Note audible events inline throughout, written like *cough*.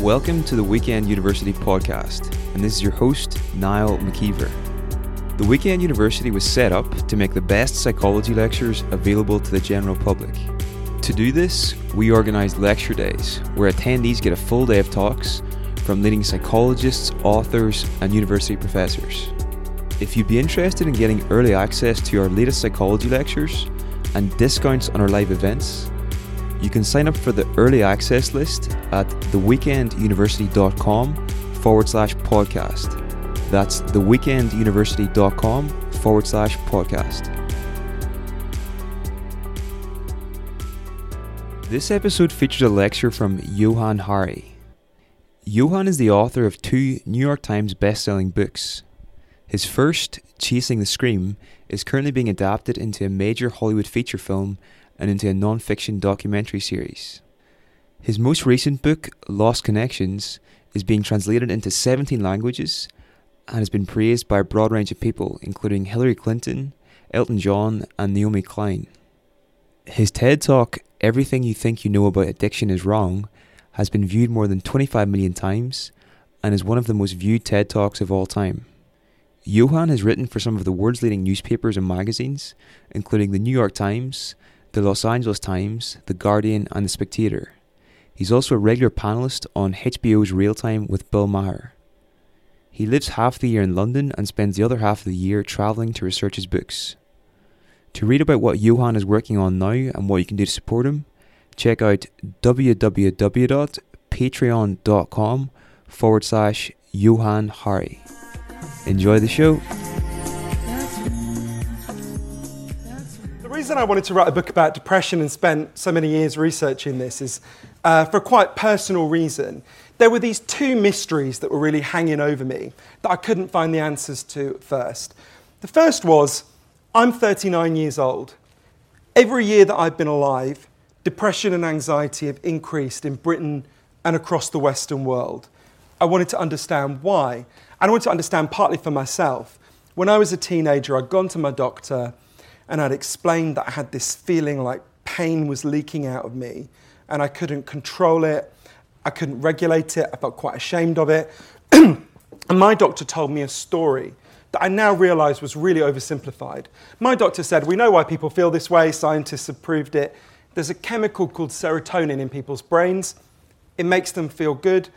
Welcome to the Weekend University podcast, and this is your host, Niall McKeever. The Weekend University was set up to make the best psychology lectures available to the general public. To do this, we organised lecture days where attendees get a full day of talks from leading psychologists, authors, and university professors. If you'd be interested in getting early access to our latest psychology lectures and discounts on our live events, you can sign up for the early access list at theweekenduniversity.com forward slash podcast. That's theweekenduniversity.com forward slash podcast. This episode features a lecture from Johann Hari. Johann is the author of two New York Times best-selling books. His first, Chasing the Scream, is currently being adapted into a major Hollywood feature film and into a non fiction documentary series. His most recent book, Lost Connections, is being translated into 17 languages and has been praised by a broad range of people, including Hillary Clinton, Elton John, and Naomi Klein. His TED Talk, Everything You Think You Know About Addiction Is Wrong, has been viewed more than 25 million times and is one of the most viewed TED Talks of all time. Johann has written for some of the world's leading newspapers and magazines, including the New York Times, the Los Angeles Times, The Guardian, and The Spectator. He's also a regular panelist on HBO's Real Time with Bill Maher. He lives half the year in London and spends the other half of the year travelling to research his books. To read about what Johann is working on now and what you can do to support him, check out www.patreon.com forward slash Johann Hari. Enjoy the show. Reason I wanted to write a book about depression and spent so many years researching this is uh, for a quite personal reason. There were these two mysteries that were really hanging over me that I couldn't find the answers to at first. The first was I'm 39 years old. Every year that I've been alive, depression and anxiety have increased in Britain and across the Western world. I wanted to understand why. And I wanted to understand partly for myself. When I was a teenager, I'd gone to my doctor and I'd explained that I had this feeling like pain was leaking out of me and I couldn't control it. I couldn't regulate it. I felt quite ashamed of it. *clears throat* and my doctor told me a story that I now realize was really oversimplified. My doctor said, We know why people feel this way, scientists have proved it. There's a chemical called serotonin in people's brains, it makes them feel good.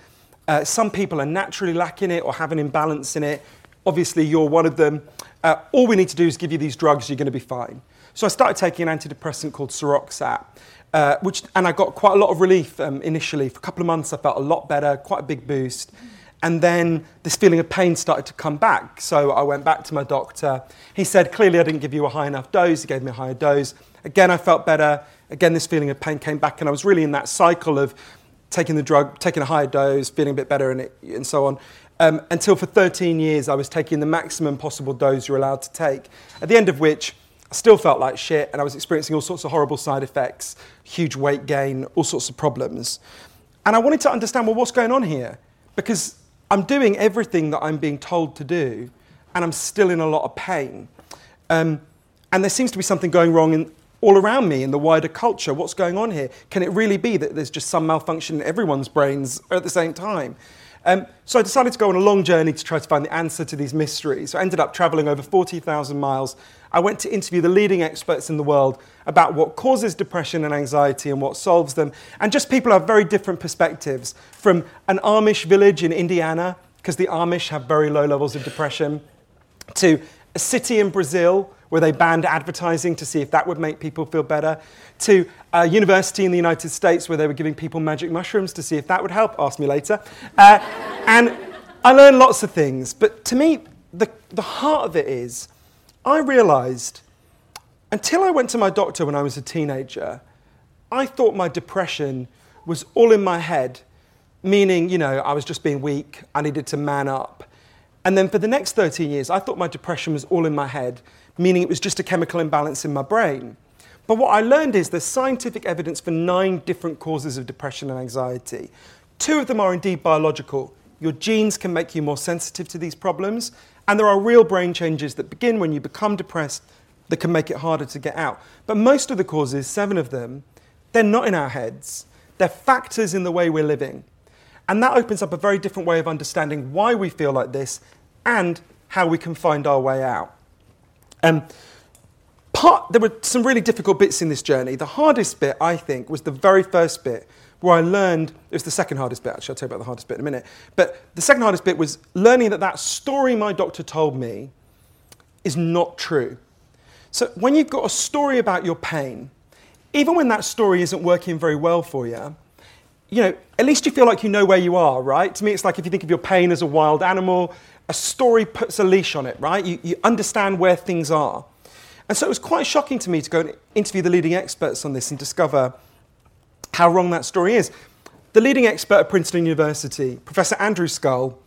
Uh, some people are naturally lacking it or have an imbalance in it. Obviously, you're one of them. Uh, all we need to do is give you these drugs, you're going to be fine. So I started taking an antidepressant called Seroxat, uh, which, and I got quite a lot of relief um, initially. For a couple of months, I felt a lot better, quite a big boost. And then this feeling of pain started to come back. So I went back to my doctor. He said, clearly, I didn't give you a high enough dose. He gave me a higher dose. Again, I felt better. Again, this feeling of pain came back. And I was really in that cycle of taking the drug, taking a higher dose, feeling a bit better, and, it, and so on um, until for 13 years I was taking the maximum possible dose you're allowed to take, at the end of which I still felt like shit and I was experiencing all sorts of horrible side effects, huge weight gain, all sorts of problems. And I wanted to understand well, what's going on here? Because I'm doing everything that I'm being told to do and I'm still in a lot of pain. Um, and there seems to be something going wrong in, all around me in the wider culture. What's going on here? Can it really be that there's just some malfunction in everyone's brains at the same time? Um, so I decided to go on a long journey to try to find the answer to these mysteries. So I ended up traveling over 40,000 miles. I went to interview the leading experts in the world about what causes depression and anxiety and what solves them. And just people have very different perspectives from an Amish village in Indiana, because the Amish have very low levels of depression, to a city in Brazil where they banned advertising to see if that would make people feel better, to a university in the United States where they were giving people magic mushrooms to see if that would help. Ask me later. Uh, and I learned lots of things, but to me, the, the heart of it is I realized until I went to my doctor when I was a teenager, I thought my depression was all in my head, meaning, you know, I was just being weak, I needed to man up. And then for the next 13 years, I thought my depression was all in my head, meaning it was just a chemical imbalance in my brain. But what I learned is there's scientific evidence for nine different causes of depression and anxiety. Two of them are indeed biological. Your genes can make you more sensitive to these problems, and there are real brain changes that begin when you become depressed that can make it harder to get out. But most of the causes, seven of them, they're not in our heads. They're factors in the way we're living. And that opens up a very different way of understanding why we feel like this and how we can find our way out. Um, part, there were some really difficult bits in this journey. The hardest bit, I think, was the very first bit where I learned, it was the second hardest bit, actually, I'll tell you about the hardest bit in a minute. But the second hardest bit was learning that that story my doctor told me is not true. So when you've got a story about your pain, even when that story isn't working very well for you, you know, at least you feel like you know where you are, right? To me, it's like if you think of your pain as a wild animal, a story puts a leash on it, right? You, you understand where things are. And so it was quite shocking to me to go and interview the leading experts on this and discover how wrong that story is. The leading expert at Princeton University, Professor Andrew Scull,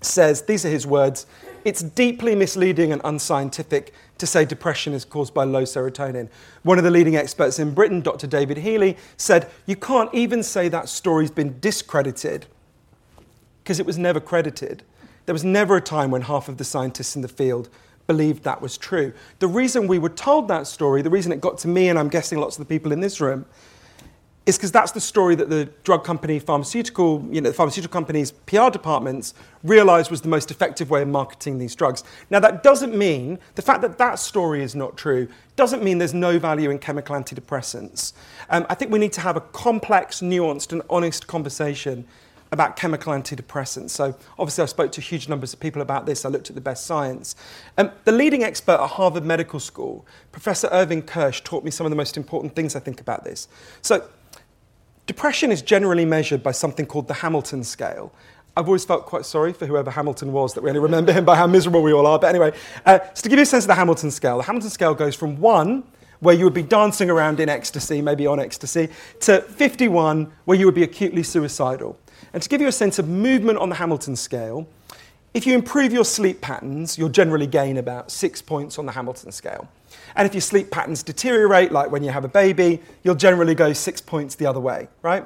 says, these are his words, it's deeply misleading and unscientific to say depression is caused by low serotonin. One of the leading experts in Britain, Dr. David Healy, said, You can't even say that story's been discredited because it was never credited. There was never a time when half of the scientists in the field believed that was true. The reason we were told that story, the reason it got to me, and I'm guessing lots of the people in this room, is because that's the story that the drug company, pharmaceutical, you know, the pharmaceutical companies' PR departments realized was the most effective way of marketing these drugs. Now, that doesn't mean, the fact that that story is not true, doesn't mean there's no value in chemical antidepressants. Um, I think we need to have a complex, nuanced, and honest conversation about chemical antidepressants. So, obviously, I spoke to huge numbers of people about this. I looked at the best science. Um, the leading expert at Harvard Medical School, Professor Irving Kirsch, taught me some of the most important things I think about this. So, Depression is generally measured by something called the Hamilton scale. I've always felt quite sorry for whoever Hamilton was that we only remember him by how miserable we all are. But anyway, uh, so to give you a sense of the Hamilton scale, the Hamilton scale goes from one, where you would be dancing around in ecstasy, maybe on ecstasy, to 51, where you would be acutely suicidal. And to give you a sense of movement on the Hamilton scale, if you improve your sleep patterns, you'll generally gain about six points on the Hamilton scale. And if your sleep patterns deteriorate, like when you have a baby, you'll generally go six points the other way, right?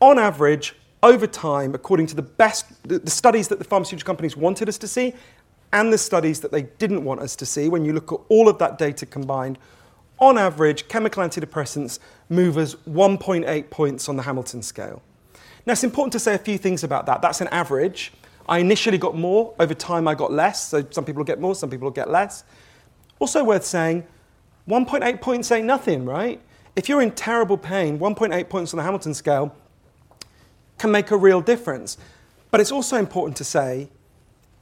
On average, over time, according to the best, the, studies that the pharmaceutical companies wanted us to see, and the studies that they didn't want us to see, when you look at all of that data combined, on average, chemical antidepressants move us 1.8 points on the Hamilton scale. Now, it's important to say a few things about that. That's an average. I initially got more, over time, I got less. So some people get more, some people get less. Also worth saying, 1.8 points ain't nothing, right? If you're in terrible pain, 1.8 points on the Hamilton scale can make a real difference. But it's also important to say,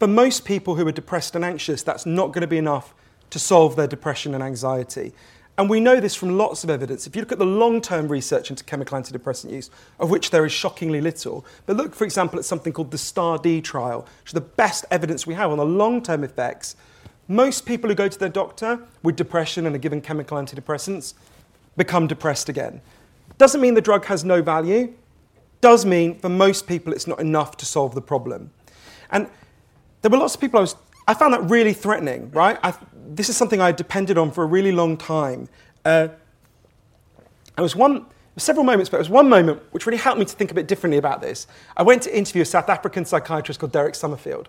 for most people who are depressed and anxious, that's not going to be enough to solve their depression and anxiety. And we know this from lots of evidence. If you look at the long term research into chemical antidepressant use, of which there is shockingly little, but look, for example, at something called the STAR D trial, which is the best evidence we have on the long term effects most people who go to their doctor with depression and are given chemical antidepressants become depressed again. Doesn't mean the drug has no value, does mean for most people it's not enough to solve the problem. And there were lots of people I was, I found that really threatening, right? I, this is something I depended on for a really long time. Uh, I was one, several moments, but it was one moment which really helped me to think a bit differently about this. I went to interview a South African psychiatrist called Derek Summerfield.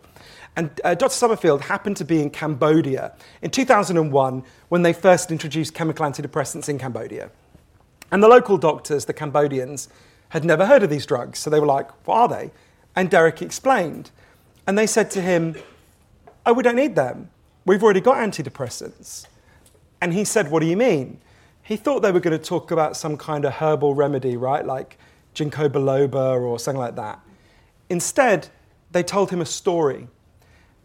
And uh, Dr. Summerfield happened to be in Cambodia in 2001 when they first introduced chemical antidepressants in Cambodia. And the local doctors, the Cambodians, had never heard of these drugs. So they were like, What are they? And Derek explained. And they said to him, Oh, we don't need them. We've already got antidepressants. And he said, What do you mean? He thought they were going to talk about some kind of herbal remedy, right? Like ginkgo biloba or something like that. Instead, they told him a story.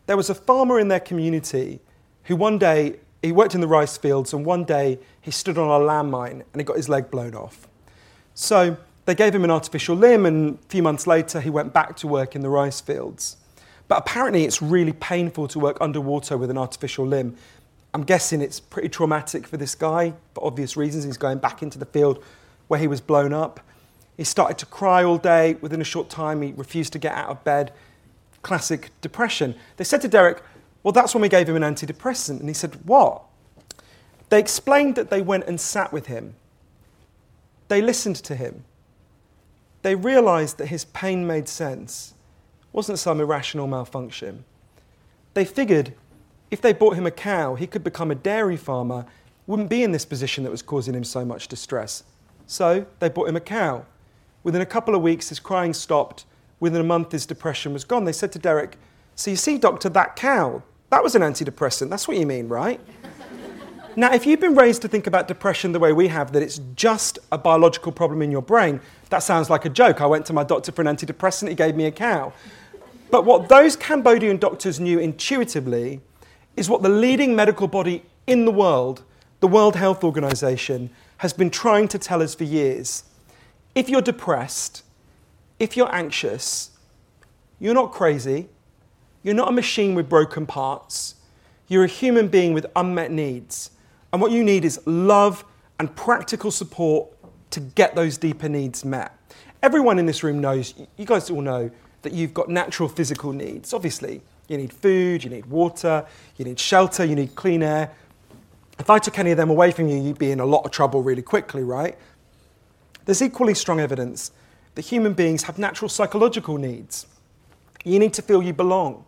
There was a farmer in their community who one day, he worked in the rice fields, and one day he stood on a landmine and he got his leg blown off. So they gave him an artificial limb, and a few months later, he went back to work in the rice fields. But apparently, it's really painful to work underwater with an artificial limb I'm guessing it's pretty traumatic for this guy for obvious reasons. He's going back into the field where he was blown up. He started to cry all day. Within a short time, he refused to get out of bed. Classic depression. They said to Derek, Well, that's when we gave him an antidepressant. And he said, What? They explained that they went and sat with him. They listened to him. They realized that his pain made sense. Wasn't some irrational malfunction. They figured if they bought him a cow, he could become a dairy farmer, wouldn't be in this position that was causing him so much distress. So they bought him a cow. Within a couple of weeks, his crying stopped, within a month, his depression was gone. They said to Derek, So you see, doctor, that cow, that was an antidepressant. That's what you mean, right? *laughs* now, if you've been raised to think about depression the way we have, that it's just a biological problem in your brain, that sounds like a joke. I went to my doctor for an antidepressant, he gave me a cow. But what those Cambodian doctors knew intuitively is what the leading medical body in the world, the World Health Organization, has been trying to tell us for years. If you're depressed, if you're anxious, you're not crazy, you're not a machine with broken parts, you're a human being with unmet needs. And what you need is love and practical support to get those deeper needs met. Everyone in this room knows, you guys all know, that you've got natural physical needs. Obviously, you need food, you need water, you need shelter, you need clean air. If I took any of them away from you, you'd be in a lot of trouble really quickly, right? There's equally strong evidence that human beings have natural psychological needs. You need to feel you belong.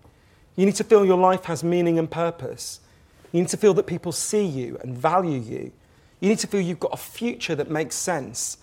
You need to feel your life has meaning and purpose. You need to feel that people see you and value you. You need to feel you've got a future that makes sense.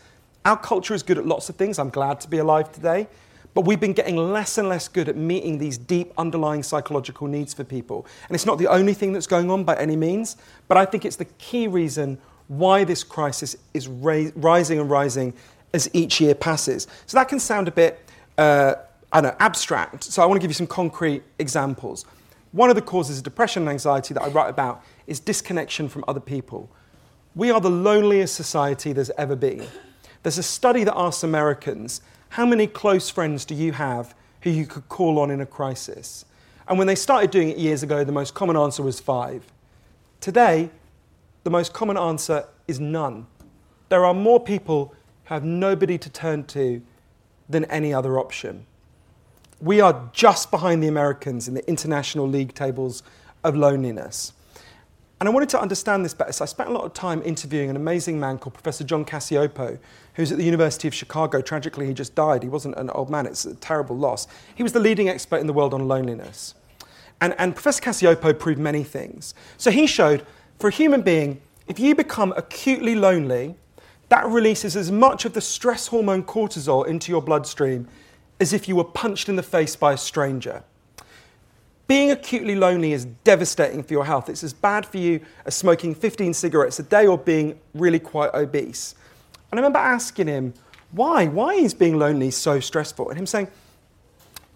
Our culture is good at lots of things. I'm glad to be alive today. But we've been getting less and less good at meeting these deep underlying psychological needs for people. And it's not the only thing that's going on by any means, but I think it's the key reason why this crisis is ra- rising and rising as each year passes. So that can sound a bit, uh, I don't know, abstract. So I want to give you some concrete examples. One of the causes of depression and anxiety that I write about is disconnection from other people. We are the loneliest society there's ever been. There's a study that asks Americans how many close friends do you have who you could call on in a crisis? And when they started doing it years ago, the most common answer was five. Today, the most common answer is none. There are more people who have nobody to turn to than any other option. We are just behind the Americans in the international league tables of loneliness. And I wanted to understand this better, so I spent a lot of time interviewing an amazing man called Professor John Cacioppo, who's at the University of Chicago. Tragically, he just died. He wasn't an old man, it's a terrible loss. He was the leading expert in the world on loneliness. And, and Professor Cacioppo proved many things. So he showed for a human being, if you become acutely lonely, that releases as much of the stress hormone cortisol into your bloodstream as if you were punched in the face by a stranger. Being acutely lonely is devastating for your health. It's as bad for you as smoking 15 cigarettes a day or being really quite obese. And I remember asking him, why? Why is being lonely so stressful? And him saying,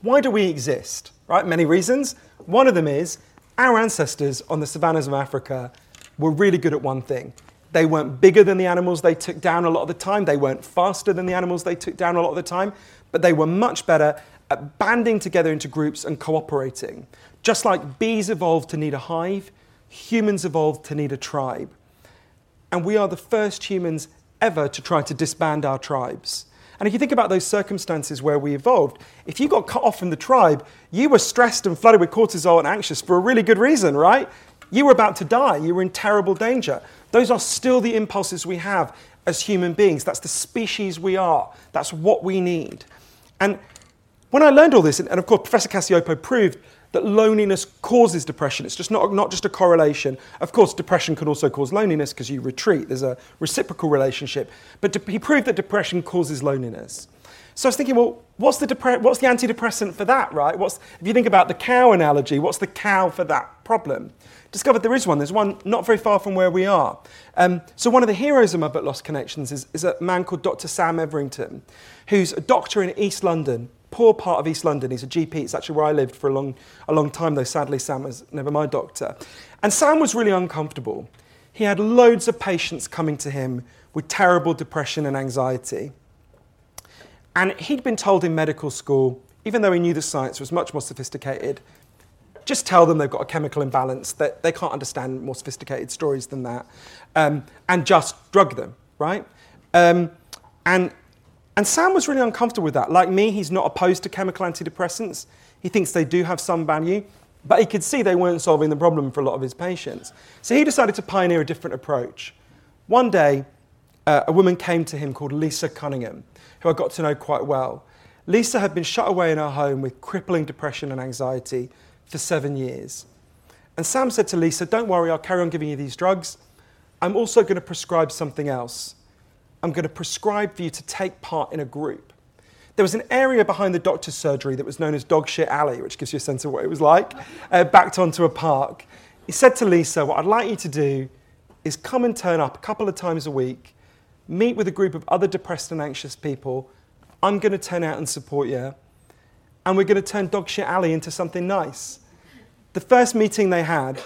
why do we exist? Right? Many reasons. One of them is our ancestors on the savannas of Africa were really good at one thing. They weren't bigger than the animals they took down a lot of the time. They weren't faster than the animals they took down a lot of the time, but they were much better Uh, banding together into groups and cooperating. Just like bees evolved to need a hive, humans evolved to need a tribe. And we are the first humans ever to try to disband our tribes. And if you think about those circumstances where we evolved, if you got cut off from the tribe, you were stressed and flooded with cortisol and anxious for a really good reason, right? You were about to die. You were in terrible danger. Those are still the impulses we have as human beings. That's the species we are. That's what we need. And when I learned all this, and of course, Professor Cacioppo proved that loneliness causes depression. It's just not, not just a correlation. Of course, depression can also cause loneliness because you retreat. There's a reciprocal relationship. But de- he proved that depression causes loneliness. So I was thinking, well, what's the, depre- what's the antidepressant for that, right? What's, if you think about the cow analogy, what's the cow for that problem? Discovered there is one. There's one not very far from where we are. Um, so one of the heroes of my book, Lost Connections, is, is a man called Dr. Sam Everington, who's a doctor in East London poor part of East London. He's a GP. It's actually where I lived for a long, a long time, though sadly Sam was never my doctor. And Sam was really uncomfortable. He had loads of patients coming to him with terrible depression and anxiety. And he'd been told in medical school, even though he knew the science was much more sophisticated, just tell them they've got a chemical imbalance, that they can't understand more sophisticated stories than that, um, and just drug them, right? Um, and and Sam was really uncomfortable with that. Like me, he's not opposed to chemical antidepressants. He thinks they do have some value, but he could see they weren't solving the problem for a lot of his patients. So he decided to pioneer a different approach. One day, uh, a woman came to him called Lisa Cunningham, who I got to know quite well. Lisa had been shut away in her home with crippling depression and anxiety for seven years. And Sam said to Lisa, Don't worry, I'll carry on giving you these drugs. I'm also going to prescribe something else. I'm going to prescribe for you to take part in a group. There was an area behind the doctor's surgery that was known as Dog Shit Alley, which gives you a sense of what it was like, uh, backed onto a park. He said to Lisa, What I'd like you to do is come and turn up a couple of times a week, meet with a group of other depressed and anxious people. I'm going to turn out and support you. And we're going to turn Dog Shit Alley into something nice. The first meeting they had,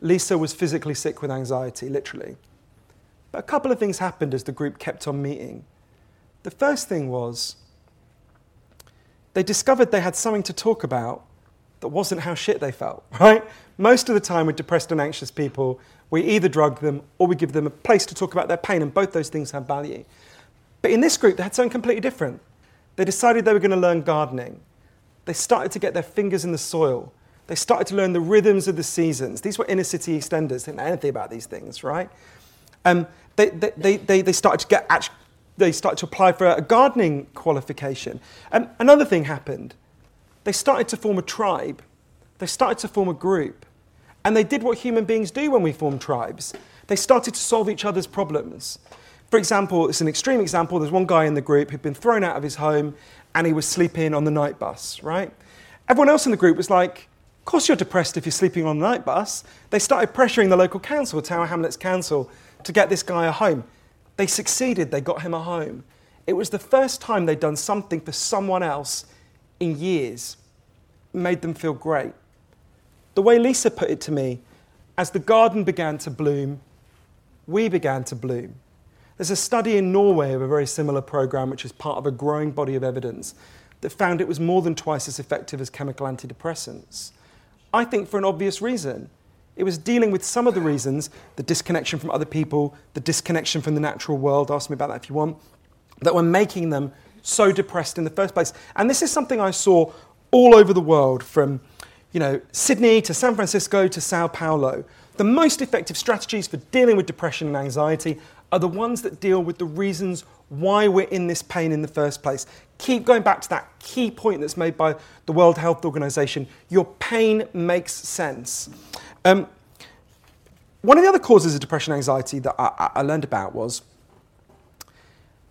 Lisa was physically sick with anxiety, literally. But a couple of things happened as the group kept on meeting. The first thing was they discovered they had something to talk about that wasn't how shit they felt, *laughs* right? Most of the time with depressed and anxious people, we either drug them or we give them a place to talk about their pain, and both those things have value. But in this group, they had something completely different. They decided they were going to learn gardening. They started to get their fingers in the soil. They started to learn the rhythms of the seasons. These were inner city extenders, didn't know anything about these things, right? Um, they, they, they, they started to get they started to apply for a gardening qualification. And another thing happened. They started to form a tribe. They started to form a group. And they did what human beings do when we form tribes. They started to solve each other's problems. For example, it's an extreme example. There's one guy in the group who'd been thrown out of his home and he was sleeping on the night bus, right? Everyone else in the group was like, Of course you're depressed if you're sleeping on the night bus. They started pressuring the local council, Tower Hamlets Council, to get this guy a home. They succeeded, they got him a home. It was the first time they'd done something for someone else in years. It made them feel great. The way Lisa put it to me, as the garden began to bloom, we began to bloom. There's a study in Norway of a very similar program, which is part of a growing body of evidence, that found it was more than twice as effective as chemical antidepressants. I think for an obvious reason. It was dealing with some of the reasons the disconnection from other people, the disconnection from the natural world. Ask me about that if you want. That were making them so depressed in the first place. And this is something I saw all over the world from you know, Sydney to San Francisco to Sao Paulo. The most effective strategies for dealing with depression and anxiety are the ones that deal with the reasons why we're in this pain in the first place. Keep going back to that key point that's made by the World Health Organization. Your pain makes sense. Um, one of the other causes of depression and anxiety that I, I learned about was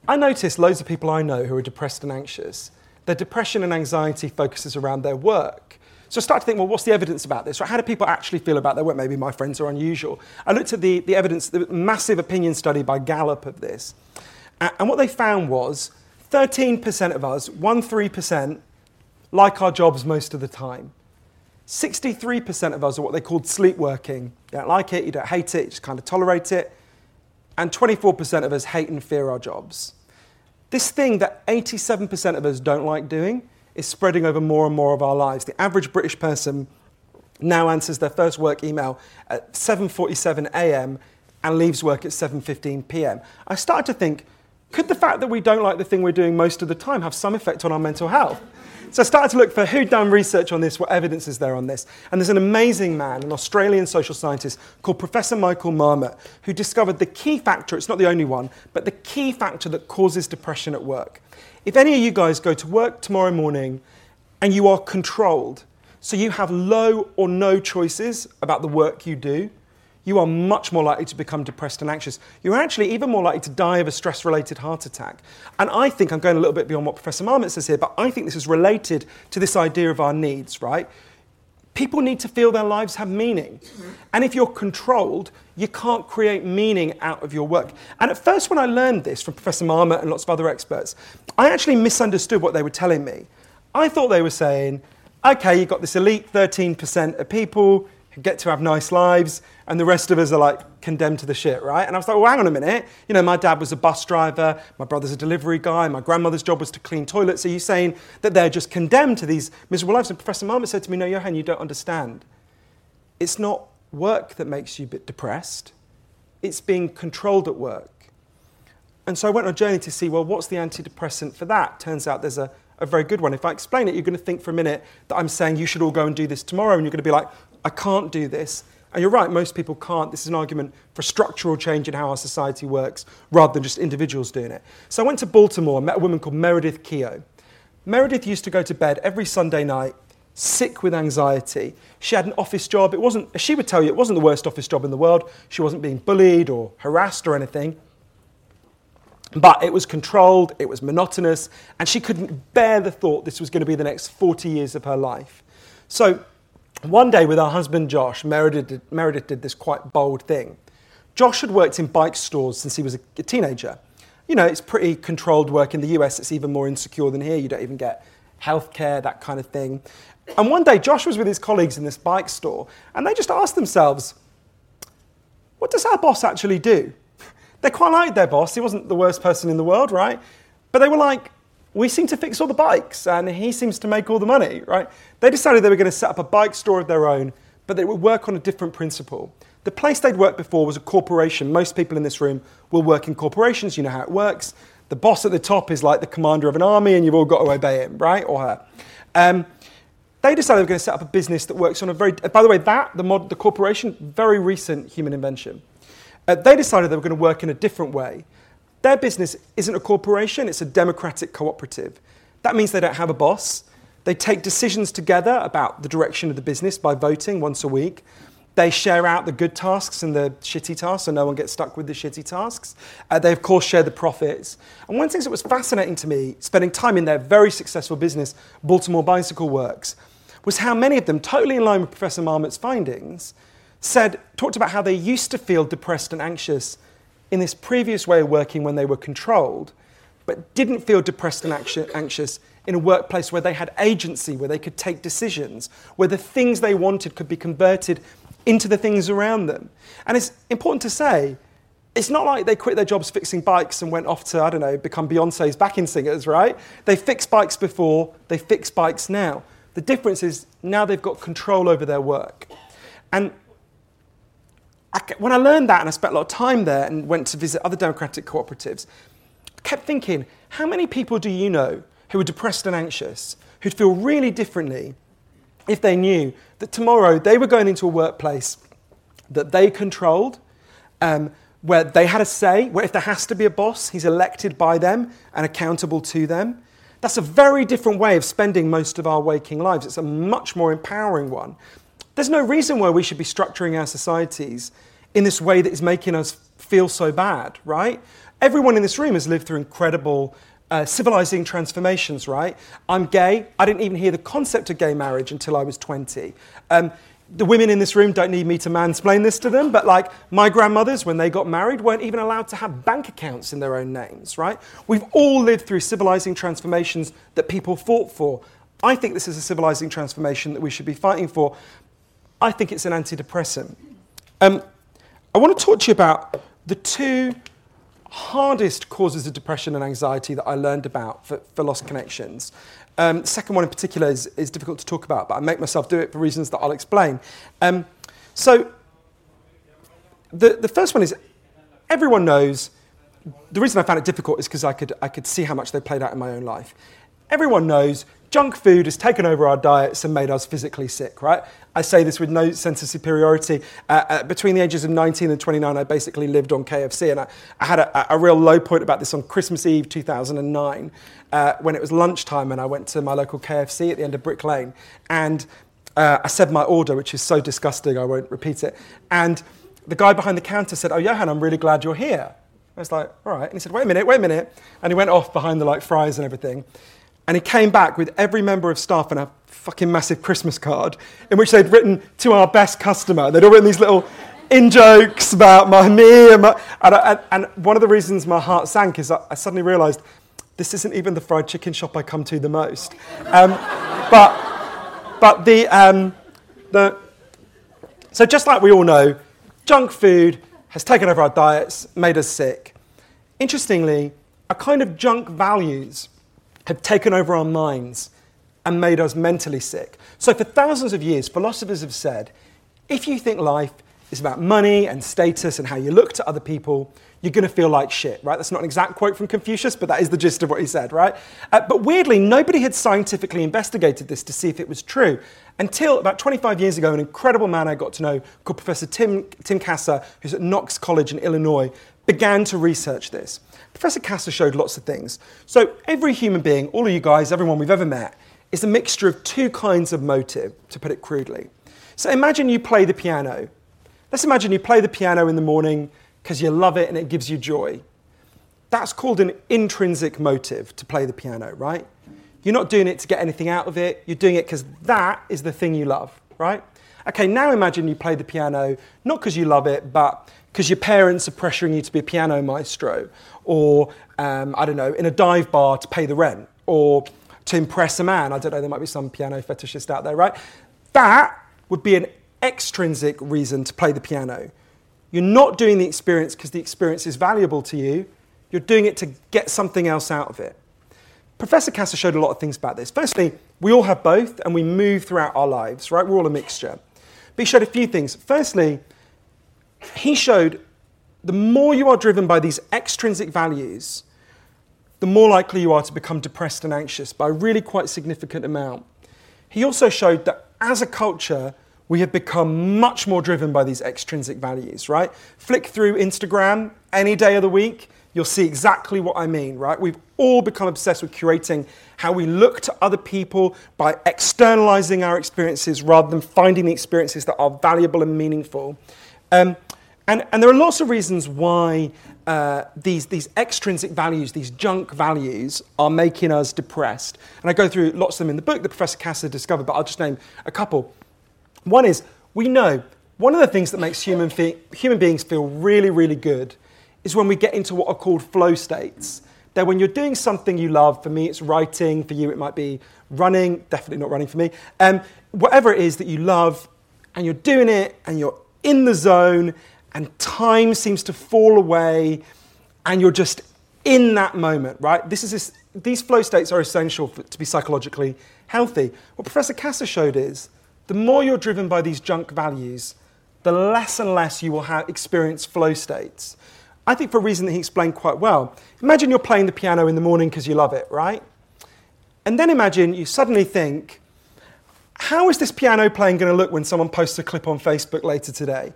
I noticed loads of people I know who are depressed and anxious, their depression and anxiety focuses around their work. So I started to think, well, what's the evidence about this? Right? How do people actually feel about their work? Maybe my friends are unusual. I looked at the, the evidence, the massive opinion study by Gallup of this. And what they found was 13% of us, 1 3%, like our jobs most of the time. 63% of us are what they called sleepworking. You don't like it, you don't hate it, you just kind of tolerate it. And 24% of us hate and fear our jobs. This thing that 87% of us don't like doing is spreading over more and more of our lives. The average British person now answers their first work email at 7:47 a.m. and leaves work at 7:15 p.m. I started to think, could the fact that we don't like the thing we're doing most of the time have some effect on our mental health? So I started to look for who'd done research on this, what evidence is there on this. And there's an amazing man, an Australian social scientist called Professor Michael Marmot, who discovered the key factor, it's not the only one, but the key factor that causes depression at work. If any of you guys go to work tomorrow morning and you are controlled, so you have low or no choices about the work you do, you are much more likely to become depressed and anxious. You're actually even more likely to die of a stress related heart attack. And I think I'm going a little bit beyond what Professor Marmot says here, but I think this is related to this idea of our needs, right? People need to feel their lives have meaning. Mm-hmm. And if you're controlled, you can't create meaning out of your work. And at first, when I learned this from Professor Marmot and lots of other experts, I actually misunderstood what they were telling me. I thought they were saying, okay, you've got this elite 13% of people get to have nice lives, and the rest of us are like condemned to the shit, right? And I was like, well, hang on a minute. You know, my dad was a bus driver, my brother's a delivery guy, my grandmother's job was to clean toilets. Are you saying that they're just condemned to these miserable lives? And Professor Marmot said to me, no, Johann, you don't understand. It's not work that makes you a bit depressed, it's being controlled at work. And so I went on a journey to see, well, what's the antidepressant for that? Turns out there's a, a very good one. If I explain it, you're going to think for a minute that I'm saying you should all go and do this tomorrow, and you're going to be like, I can't do this. And you're right, most people can't. This is an argument for structural change in how our society works rather than just individuals doing it. So I went to Baltimore and met a woman called Meredith Keogh. Meredith used to go to bed every Sunday night sick with anxiety. She had an office job. It wasn't, as she would tell you, it wasn't the worst office job in the world. She wasn't being bullied or harassed or anything. But it was controlled, it was monotonous, and she couldn't bear the thought this was going to be the next 40 years of her life. So one day with her husband Josh, Meredith did, Meredith did this quite bold thing. Josh had worked in bike stores since he was a, a teenager. You know, it's pretty controlled work in the US, it's even more insecure than here. You don't even get healthcare, that kind of thing. And one day Josh was with his colleagues in this bike store, and they just asked themselves, what does our boss actually do? *laughs* They quite liked their boss. He wasn't the worst person in the world, right? But they were like, we seem to fix all the bikes and he seems to make all the money, right? They decided they were going to set up a bike store of their own, but they would work on a different principle. The place they'd worked before was a corporation. Most people in this room will work in corporations. You know how it works. The boss at the top is like the commander of an army and you've all got to obey him, right? Or her. Um, they decided they were going to set up a business that works on a very, by the way, that, the, mod, the corporation, very recent human invention. Uh, they decided they were going to work in a different way. Their business isn't a corporation, it's a democratic cooperative. That means they don't have a boss. They take decisions together about the direction of the business by voting once a week. They share out the good tasks and the shitty tasks so no one gets stuck with the shitty tasks. Uh, they, of course, share the profits. And one of the things that was fascinating to me, spending time in their very successful business, Baltimore Bicycle Works, was how many of them, totally in line with Professor Marmot's findings, said, talked about how they used to feel depressed and anxious in this previous way of working when they were controlled, but didn't feel depressed and anxious in a workplace where they had agency, where they could take decisions, where the things they wanted could be converted into the things around them. And it's important to say, it's not like they quit their jobs fixing bikes and went off to, I don't know, become Beyonce's backing singers, right? They fixed bikes before, they fix bikes now. The difference is now they've got control over their work. And I, when I learned that and I spent a lot of time there and went to visit other democratic cooperatives, I kept thinking, how many people do you know who are depressed and anxious, who'd feel really differently if they knew that tomorrow they were going into a workplace that they controlled, um, where they had a say, where if there has to be a boss, he's elected by them and accountable to them. That's a very different way of spending most of our waking lives. It's a much more empowering one. There's no reason why we should be structuring our societies in this way that is making us feel so bad, right? Everyone in this room has lived through incredible uh, civilizing transformations, right? I'm gay. I didn't even hear the concept of gay marriage until I was 20. Um, the women in this room don't need me to mansplain this to them, but like my grandmothers, when they got married, weren't even allowed to have bank accounts in their own names, right? We've all lived through civilizing transformations that people fought for. I think this is a civilizing transformation that we should be fighting for. I think it's an antidepressant. Um, I want to talk to you about the two hardest causes of depression and anxiety that I learned about for, for Lost Connections. Um, second one in particular is, is, difficult to talk about, but I make myself do it for reasons that I'll explain. Um, so, the, the first one is everyone knows. The reason I found it difficult is because I could, I could see how much they played out in my own life. Everyone knows junk food has taken over our diets and made us physically sick, right? I say this with no sense of superiority. Uh, uh, between the ages of 19 and 29, I basically lived on KFC, and I, I had a, a, real low point about this on Christmas Eve 2009 uh, when it was lunchtime, and I went to my local KFC at the end of Brick Lane, and uh, I said my order, which is so disgusting, I won't repeat it. And the guy behind the counter said, "Oh, Johann, I'm really glad you're here." I was like, "All right," and he said, "Wait a minute, wait a minute," and he went off behind the like fries and everything. And he came back with every member of staff and a fucking massive Christmas card in which they'd written to our best customer. They'd all written these little in jokes about my me and, my, and, I, and, one of the reasons my heart sank is I suddenly realised this isn't even the fried chicken shop I come to the most. Um, but but the, um, the so just like we all know, junk food has taken over our diets, made us sick. Interestingly, a kind of junk values have taken over our minds and made us mentally sick. So, for thousands of years, philosophers have said if you think life is about money and status and how you look to other people, you're going to feel like shit, right? That's not an exact quote from Confucius, but that is the gist of what he said, right? Uh, but weirdly, nobody had scientifically investigated this to see if it was true until about 25 years ago, an incredible man I got to know called Professor Tim, Tim Kasser, who's at Knox College in Illinois, began to research this. Professor Kasser showed lots of things. So every human being, all of you guys, everyone we've ever met, is a mixture of two kinds of motive, to put it crudely. So imagine you play the piano. Let's imagine you play the piano in the morning because you love it and it gives you joy. That's called an intrinsic motive to play the piano, right? You're not doing it to get anything out of it. You're doing it because that is the thing you love, right? Okay, now imagine you play the piano not because you love it, but because your parents are pressuring you to be a piano maestro, or um, I don't know, in a dive bar to pay the rent, or to impress a man. I don't know, there might be some piano fetishist out there, right? That would be an extrinsic reason to play the piano. You're not doing the experience because the experience is valuable to you. You're doing it to get something else out of it. Professor Kasser showed a lot of things about this. Firstly, we all have both and we move throughout our lives, right? We're all a mixture. But he showed a few things. Firstly, he showed the more you are driven by these extrinsic values, the more likely you are to become depressed and anxious by a really quite significant amount. He also showed that as a culture, we have become much more driven by these extrinsic values, right? Flick through Instagram any day of the week, you'll see exactly what I mean, right? We've all become obsessed with curating how we look to other people by externalizing our experiences rather than finding the experiences that are valuable and meaningful. Um, and, and there are lots of reasons why uh, these, these extrinsic values, these junk values, are making us depressed. And I go through lots of them in the book that Professor Kasser discovered, but I'll just name a couple. One is we know one of the things that makes human, fe- human beings feel really, really good is when we get into what are called flow states. They're when you're doing something you love. For me, it's writing. For you, it might be running. Definitely not running for me. Um, whatever it is that you love, and you're doing it, and you're in the zone, and time seems to fall away, and you're just in that moment, right? This is this, these flow states are essential for, to be psychologically healthy. What Professor Kasser showed is the more you're driven by these junk values, the less and less you will have experience flow states. I think for a reason that he explained quite well. Imagine you're playing the piano in the morning because you love it, right? And then imagine you suddenly think, how is this piano playing going to look when someone posts a clip on Facebook later today?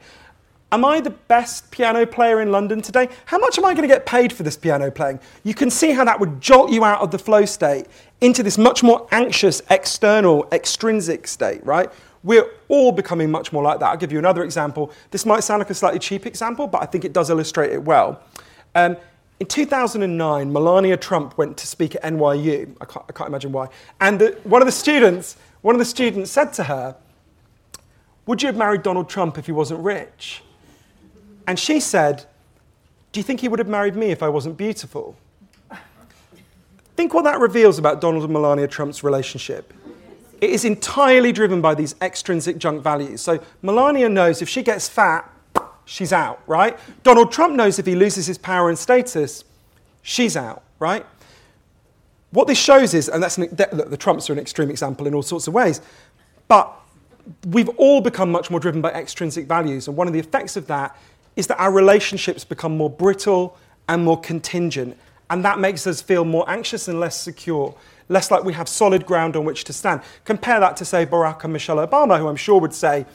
Am I the best piano player in London today? How much am I going to get paid for this piano playing? You can see how that would jolt you out of the flow state into this much more anxious, external, extrinsic state, right? We're all becoming much more like that. I'll give you another example. This might sound like a slightly cheap example, but I think it does illustrate it well. Um, in 2009, Melania Trump went to speak at NYU. I can't, I can't imagine why. And the, one of the students, one of the students said to her, "Would you have married Donald Trump if he wasn't rich?" And she said, Do you think he would have married me if I wasn't beautiful? Think what that reveals about Donald and Melania Trump's relationship. It is entirely driven by these extrinsic junk values. So Melania knows if she gets fat, she's out, right? Donald Trump knows if he loses his power and status, she's out, right? What this shows is, and that's an, the Trumps are an extreme example in all sorts of ways, but we've all become much more driven by extrinsic values. And one of the effects of that is that our relationships become more brittle and more contingent. And that makes us feel more anxious and less secure, less like we have solid ground on which to stand. Compare that to, say, Barack and Michelle Obama, who I'm sure would say,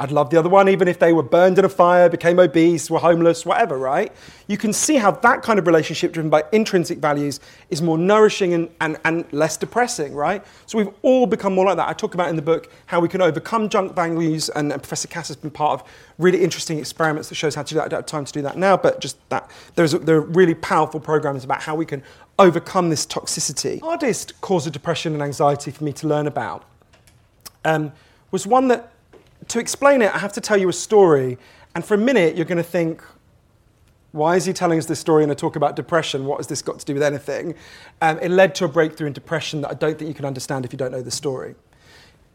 I'd love the other one, even if they were burned in a fire, became obese, were homeless, whatever, right? You can see how that kind of relationship driven by intrinsic values is more nourishing and, and, and less depressing, right? So we've all become more like that. I talk about in the book how we can overcome junk values, and, and Professor Kasser has been part of really interesting experiments that shows how to do that. I don't have time to do that now, but just that there's there are really powerful programs about how we can overcome this toxicity. The hardest cause of depression and anxiety for me to learn about um, was one that to explain it, I have to tell you a story. And for a minute, you're going to think, why is he telling us this story in a talk about depression? What has this got to do with anything? Um, it led to a breakthrough in depression that I don't think you can understand if you don't know the story.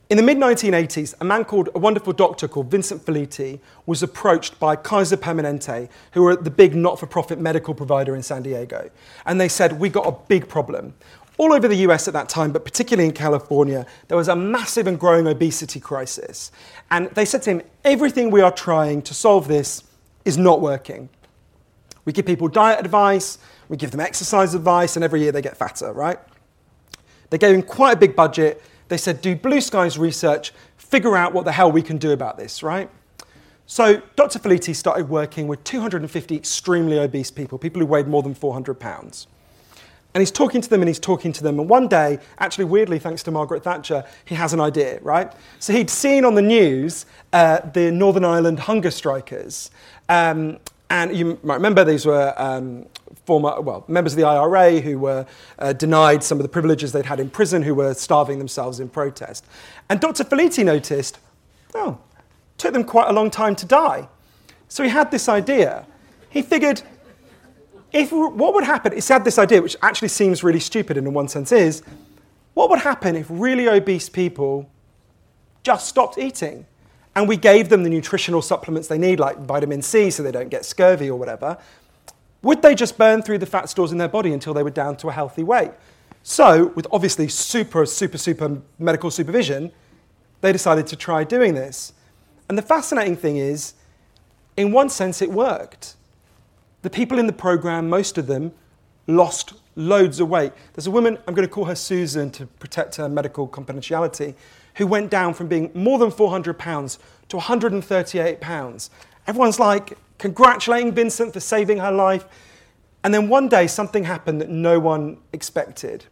In the mid 1980s, a man called, a wonderful doctor called Vincent Felitti was approached by Kaiser Permanente, who were the big not for profit medical provider in San Diego. And they said, We got a big problem all over the US at that time, but particularly in California, there was a massive and growing obesity crisis. And they said to him, everything we are trying to solve this is not working. We give people diet advice, we give them exercise advice, and every year they get fatter, right? They gave him quite a big budget. They said, do blue skies research, figure out what the hell we can do about this, right? So Dr. Felitti started working with 250 extremely obese people, people who weighed more than 400 pounds. And he's talking to them and he's talking to them. And one day, actually, weirdly, thanks to Margaret Thatcher, he has an idea, right? So he'd seen on the news uh, the Northern Ireland hunger strikers. Um, and you might remember these were um, former, well, members of the IRA who were uh, denied some of the privileges they'd had in prison, who were starving themselves in protest. And Dr. Felitti noticed, oh, took them quite a long time to die. So he had this idea. He figured, if, what would happen? He had this idea, which actually seems really stupid in one sense is, what would happen if really obese people just stopped eating? And we gave them the nutritional supplements they need, like vitamin C, so they don't get scurvy or whatever. Would they just burn through the fat stores in their body until they were down to a healthy weight? So, with obviously super, super, super medical supervision, they decided to try doing this. And the fascinating thing is, in one sense, it worked. The people in the program, most of them, lost loads of weight. There's a woman, I'm going to call her Susan to protect her medical confidentiality, who went down from being more than 400 pounds to 138 pounds. Everyone's like congratulating Vincent for saving her life. And then one day something happened that no one expected.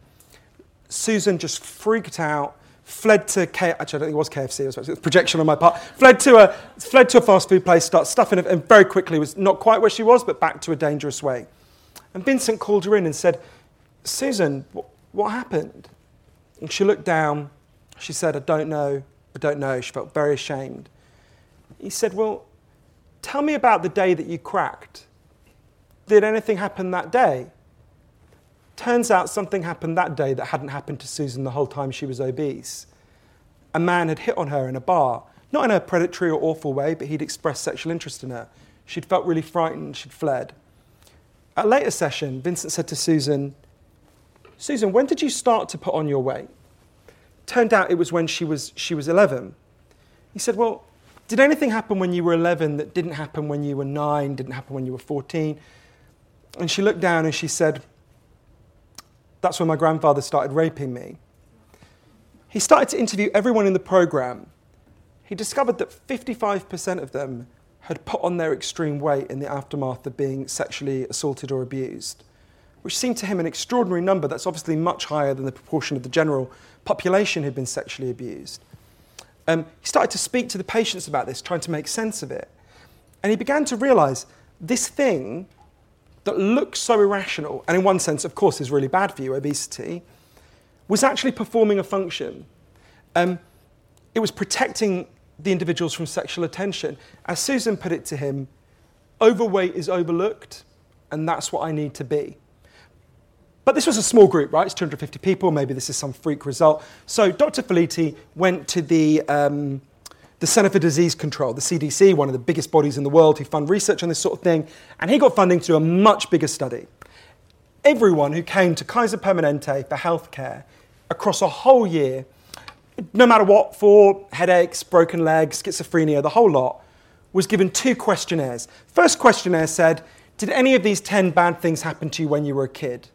Susan just freaked out, fled to K- actually I don't think it was KFC, it was, was projection on my part. Fled to a fled to a fast food place, started stuffing it, and very quickly was not quite where she was, but back to a dangerous way. And Vincent called her in and said, Susan, what, what happened? And she looked down. She said, I don't know. I don't know. She felt very ashamed. He said, Well, tell me about the day that you cracked. Did anything happen that day? Turns out something happened that day that hadn't happened to Susan the whole time she was obese. A man had hit on her in a bar, not in a predatory or awful way, but he'd expressed sexual interest in her. She'd felt really frightened, she'd fled. At a later session, Vincent said to Susan, Susan, when did you start to put on your weight? Turned out it was when she was, she was 11. He said, Well, did anything happen when you were 11 that didn't happen when you were 9, didn't happen when you were 14? And she looked down and she said, That's when my grandfather started raping me. He started to interview everyone in the program. He discovered that 55% of them had put on their extreme weight in the aftermath of being sexually assaulted or abused, which seemed to him an extraordinary number that's obviously much higher than the proportion of the general population who'd been sexually abused. Um, he started to speak to the patients about this, trying to make sense of it. And he began to realize this thing that looks so irrational, and in one sense, of course, is really bad for you, obesity, was actually performing a function. Um, it was protecting the individuals from sexual attention. As Susan put it to him, overweight is overlooked, and that's what I need to be. But this was a small group, right? It's 250 people. Maybe this is some freak result. So Dr. Felitti went to the, um, the Center for Disease Control, the CDC, one of the biggest bodies in the world who fund research on this sort of thing. And he got funding to do a much bigger study. Everyone who came to Kaiser Permanente for healthcare across a whole year no matter what, for headaches, broken legs, schizophrenia, the whole lot, was given two questionnaires. First questionnaire said, Did any of these 10 bad things happen to you when you were a kid?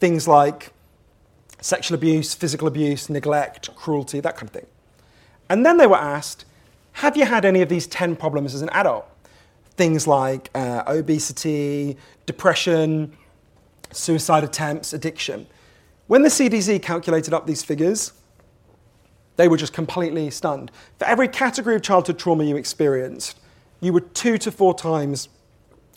Things like sexual abuse, physical abuse, neglect, cruelty, that kind of thing. And then they were asked, Have you had any of these 10 problems as an adult? Things like uh, obesity, depression, suicide attempts, addiction. When the CDC calculated up these figures, they were just completely stunned. For every category of childhood trauma you experienced, you were two to four times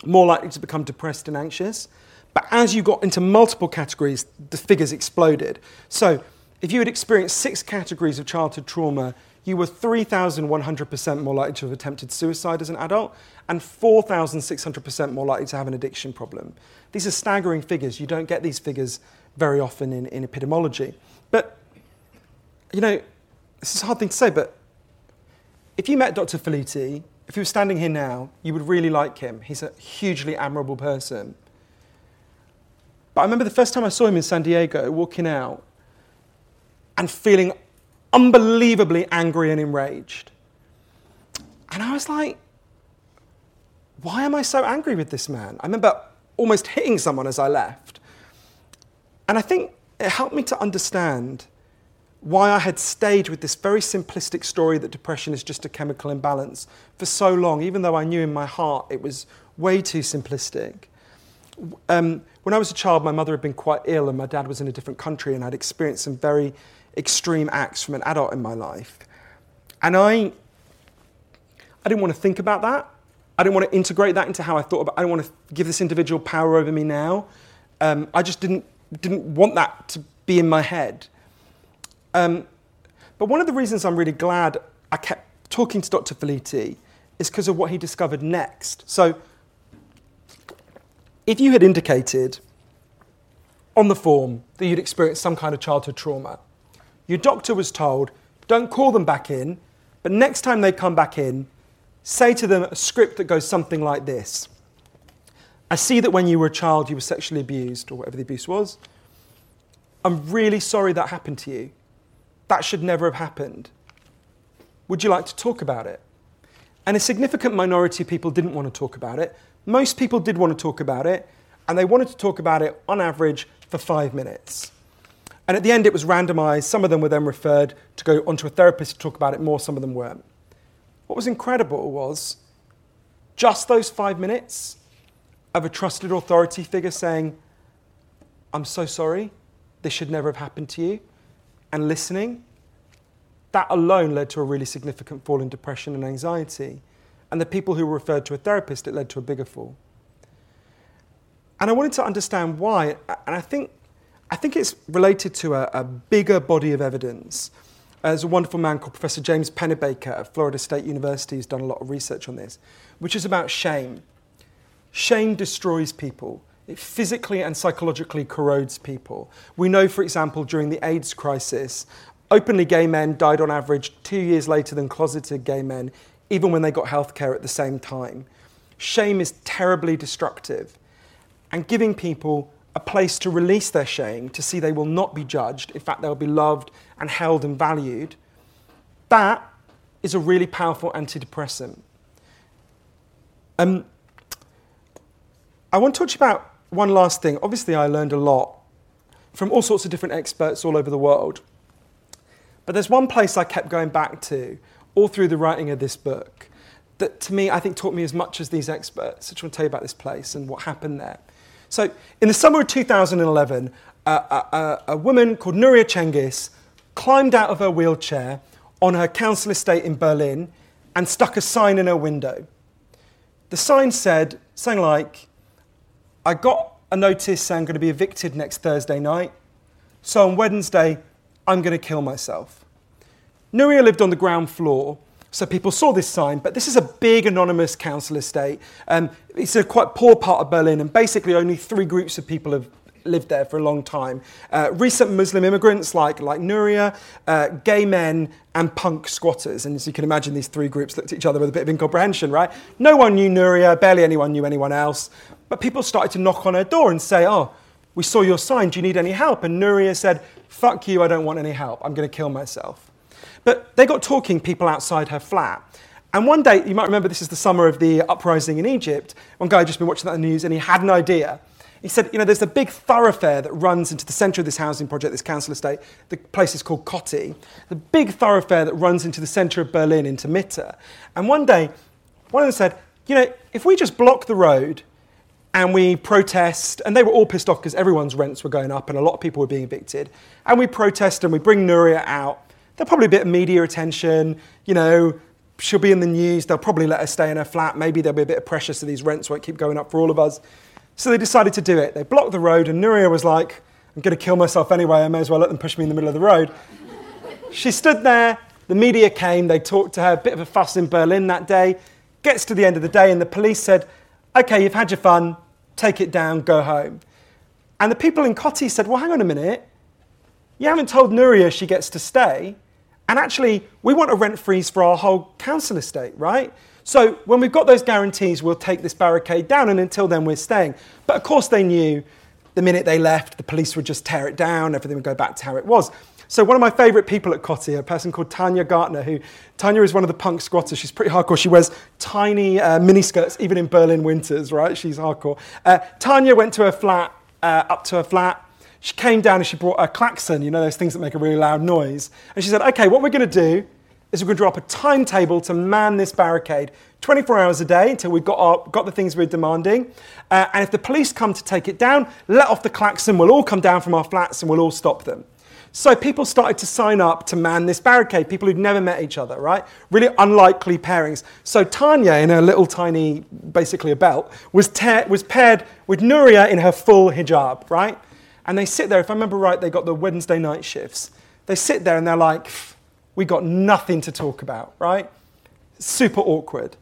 more likely to become depressed and anxious. But as you got into multiple categories, the figures exploded. So if you had experienced six categories of childhood trauma, you were 3,100% more likely to have attempted suicide as an adult and 4,600% more likely to have an addiction problem. These are staggering figures. You don't get these figures very often in, in epidemiology. But, you know, this is a hard thing to say, but if you met Dr. Felitti, if he was standing here now, you would really like him. He's a hugely admirable person. But I remember the first time I saw him in San Diego, walking out and feeling unbelievably angry and enraged. And I was like, why am I so angry with this man? I remember almost hitting someone as I left. And I think it helped me to understand why I had stayed with this very simplistic story that depression is just a chemical imbalance for so long, even though I knew in my heart it was way too simplistic. Um, when I was a child, my mother had been quite ill and my dad was in a different country, and I'd experienced some very extreme acts from an adult in my life. And I, I didn't want to think about that. I didn't want to integrate that into how I thought about I didn't want to give this individual power over me now. Um, I just didn't, didn't want that to be in my head. Um, but one of the reasons I'm really glad I kept talking to Dr. Felitti is because of what he discovered next. So, if you had indicated on the form that you'd experienced some kind of childhood trauma, your doctor was told, don't call them back in, but next time they come back in, say to them a script that goes something like this I see that when you were a child you were sexually abused, or whatever the abuse was. I'm really sorry that happened to you. That should never have happened. Would you like to talk about it? And a significant minority of people didn't want to talk about it. Most people did want to talk about it, and they wanted to talk about it on average for five minutes. And at the end, it was randomized. Some of them were then referred to go onto a therapist to talk about it more, some of them weren't. What was incredible was just those five minutes of a trusted authority figure saying, I'm so sorry, this should never have happened to you, and listening, that alone led to a really significant fall in depression and anxiety. And the people who were referred to a therapist, it led to a bigger fall. And I wanted to understand why, and I think, I think it's related to a, a bigger body of evidence. There's a wonderful man called Professor James Pennebaker at Florida State University who's done a lot of research on this, which is about shame. Shame destroys people. It physically and psychologically corrodes people. We know, for example, during the AIDS crisis, openly gay men died on average two years later than closeted gay men, even when they got healthcare at the same time. Shame is terribly destructive. And giving people a place to release their shame, to see they will not be judged, in fact, they'll be loved and held and valued, that is a really powerful antidepressant. Um, I want to touch about one last thing. Obviously, I learned a lot from all sorts of different experts all over the world. But there's one place I kept going back to all through the writing of this book that to me, I think taught me as much as these experts. I just want to tell you about this place and what happened there. So, in the summer of 2011, a, a, woman called Nuria Cengiz climbed out of her wheelchair on her council estate in Berlin and stuck a sign in her window. The sign said something like, I got a notice saying I'm going to be evicted next Thursday night, so on Wednesday, I'm going to kill myself. Nuria lived on the ground floor, so people saw this sign, but this is a big anonymous council estate. Um, it's a quite poor part of Berlin, and basically only three groups of people have lived there for a long time. Uh, recent Muslim immigrants like, like Nuria, uh, gay men, and punk squatters. And as you can imagine, these three groups looked at each other with a bit of incomprehension, right? No one knew Nuria, barely anyone knew anyone else. But people started to knock on her door and say, Oh, we saw your sign, do you need any help? And Nuria said, Fuck you, I don't want any help. I'm going to kill myself. But they got talking, people outside her flat. And one day, you might remember this is the summer of the uprising in Egypt. One guy had just been watching that on the news and he had an idea. He said, you know, there's a big thoroughfare that runs into the centre of this housing project, this council estate. The place is called Kotti. The big thoroughfare that runs into the centre of Berlin, into Mitte. And one day, one of them said, you know, if we just block the road and we protest, and they were all pissed off because everyone's rents were going up and a lot of people were being evicted. And we protest and we bring Nuria out. There'll probably be a bit of media attention, you know, she'll be in the news, they'll probably let her stay in her flat, maybe there'll be a bit of pressure so these rents won't keep going up for all of us. So they decided to do it. They blocked the road, and Nuria was like, I'm going to kill myself anyway, I may as well let them push me in the middle of the road. she stood there, the media came, they talked to her, a bit of a fuss in Berlin that day. Gets to the end of the day, and the police said, Okay, you've had your fun, take it down, go home. And the people in Kotti said, Well, hang on a minute. You haven't told Nuria she gets to stay. And actually, we want a rent freeze for our whole council estate, right? So when we've got those guarantees, we'll take this barricade down, and until then, we're staying. But of course, they knew the minute they left, the police would just tear it down, everything would go back to how it was. So one of my favourite people at Kotti, a person called Tanya Gartner, who Tanya is one of the punk squatters. She's pretty hardcore. She wears tiny uh, miniskirts, even in Berlin winters, right? She's hardcore. Uh, Tanya went to her flat, uh, up to her flat. She came down and she brought a klaxon, you know, those things that make a really loud noise. And she said, okay, what we're going to do is we're going to draw up a timetable to man this barricade 24 hours a day until we've got, our, got the things we're demanding. Uh, and if the police come to take it down, let off the klaxon, we'll all come down from our flats and we'll all stop them. So people started to sign up to man this barricade, people who'd never met each other, right? Really unlikely pairings. So Tanya, in her little tiny, basically a belt, was, ta- was paired with Nuria in her full hijab, right? And they sit there, if I remember right, they got the Wednesday night shifts. They sit there and they're like, we got nothing to talk about, right? Super awkward.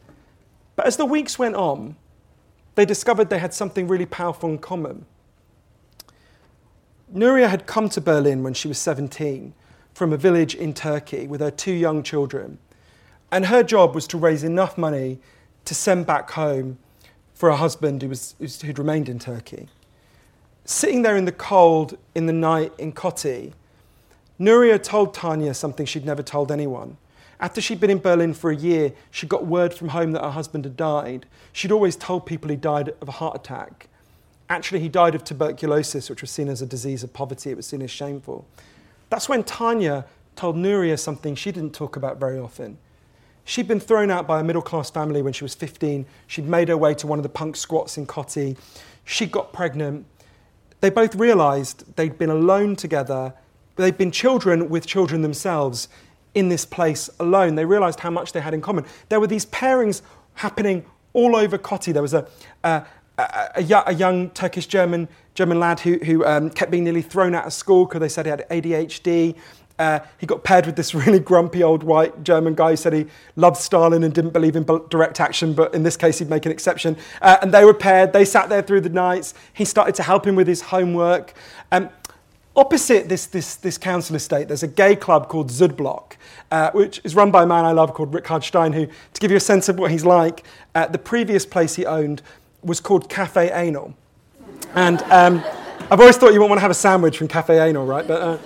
But as the weeks went on, they discovered they had something really powerful in common. Nuria had come to Berlin when she was 17 from a village in Turkey with her two young children. And her job was to raise enough money to send back home for a husband who was, who'd remained in Turkey. Sitting there in the cold in the night in Kotti, Nuria told Tanya something she'd never told anyone. After she'd been in Berlin for a year, she got word from home that her husband had died. She'd always told people he died of a heart attack. Actually, he died of tuberculosis, which was seen as a disease of poverty. It was seen as shameful. That's when Tanya told Nuria something she didn't talk about very often. She'd been thrown out by a middle class family when she was 15. She'd made her way to one of the punk squats in Kotti. She got pregnant. They both realized they'd been alone together. They'd been children with children themselves in this place alone. They realized how much they had in common. There were these pairings happening all over Kotti. There was a, a, a, a young Turkish German German lad who, who um, kept being nearly thrown out of school because they said he had ADHD. Uh, he got paired with this *laughs* really grumpy old white German guy who said he loved Stalin and didn't believe in direct action, but in this case he'd make an exception. Uh, and they were paired. They sat there through the nights. He started to help him with his homework. Um, opposite this, this, this council estate, there's a gay club called Südblock, uh, which is run by a man I love called Richard Stein, who, to give you a sense of what he's like, uh, the previous place he owned was called Cafe Anal. And um, I've always thought you wouldn't want to have a sandwich from Cafe Anal, right? But, uh,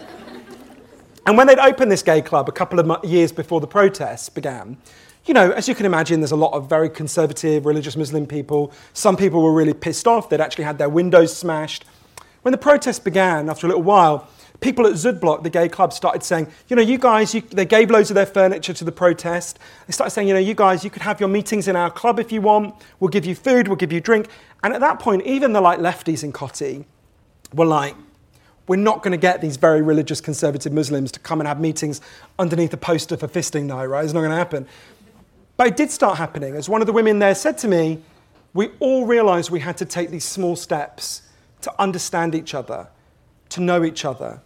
and when they'd opened this gay club a couple of years before the protests began, you know, as you can imagine, there's a lot of very conservative religious Muslim people. Some people were really pissed off. They'd actually had their windows smashed. When the protests began, after a little while, people at Südblock, the gay club, started saying, you know, you guys, you, they gave loads of their furniture to the protest. They started saying, you know, you guys, you could have your meetings in our club if you want. We'll give you food, we'll give you drink. And at that point, even the like lefties in Kotti were like, we're not going to get these very religious conservative Muslims to come and have meetings underneath a poster for fisting night, right? It's not going to happen. But it did start happening. As one of the women there said to me, we all realized we had to take these small steps to understand each other, to know each other.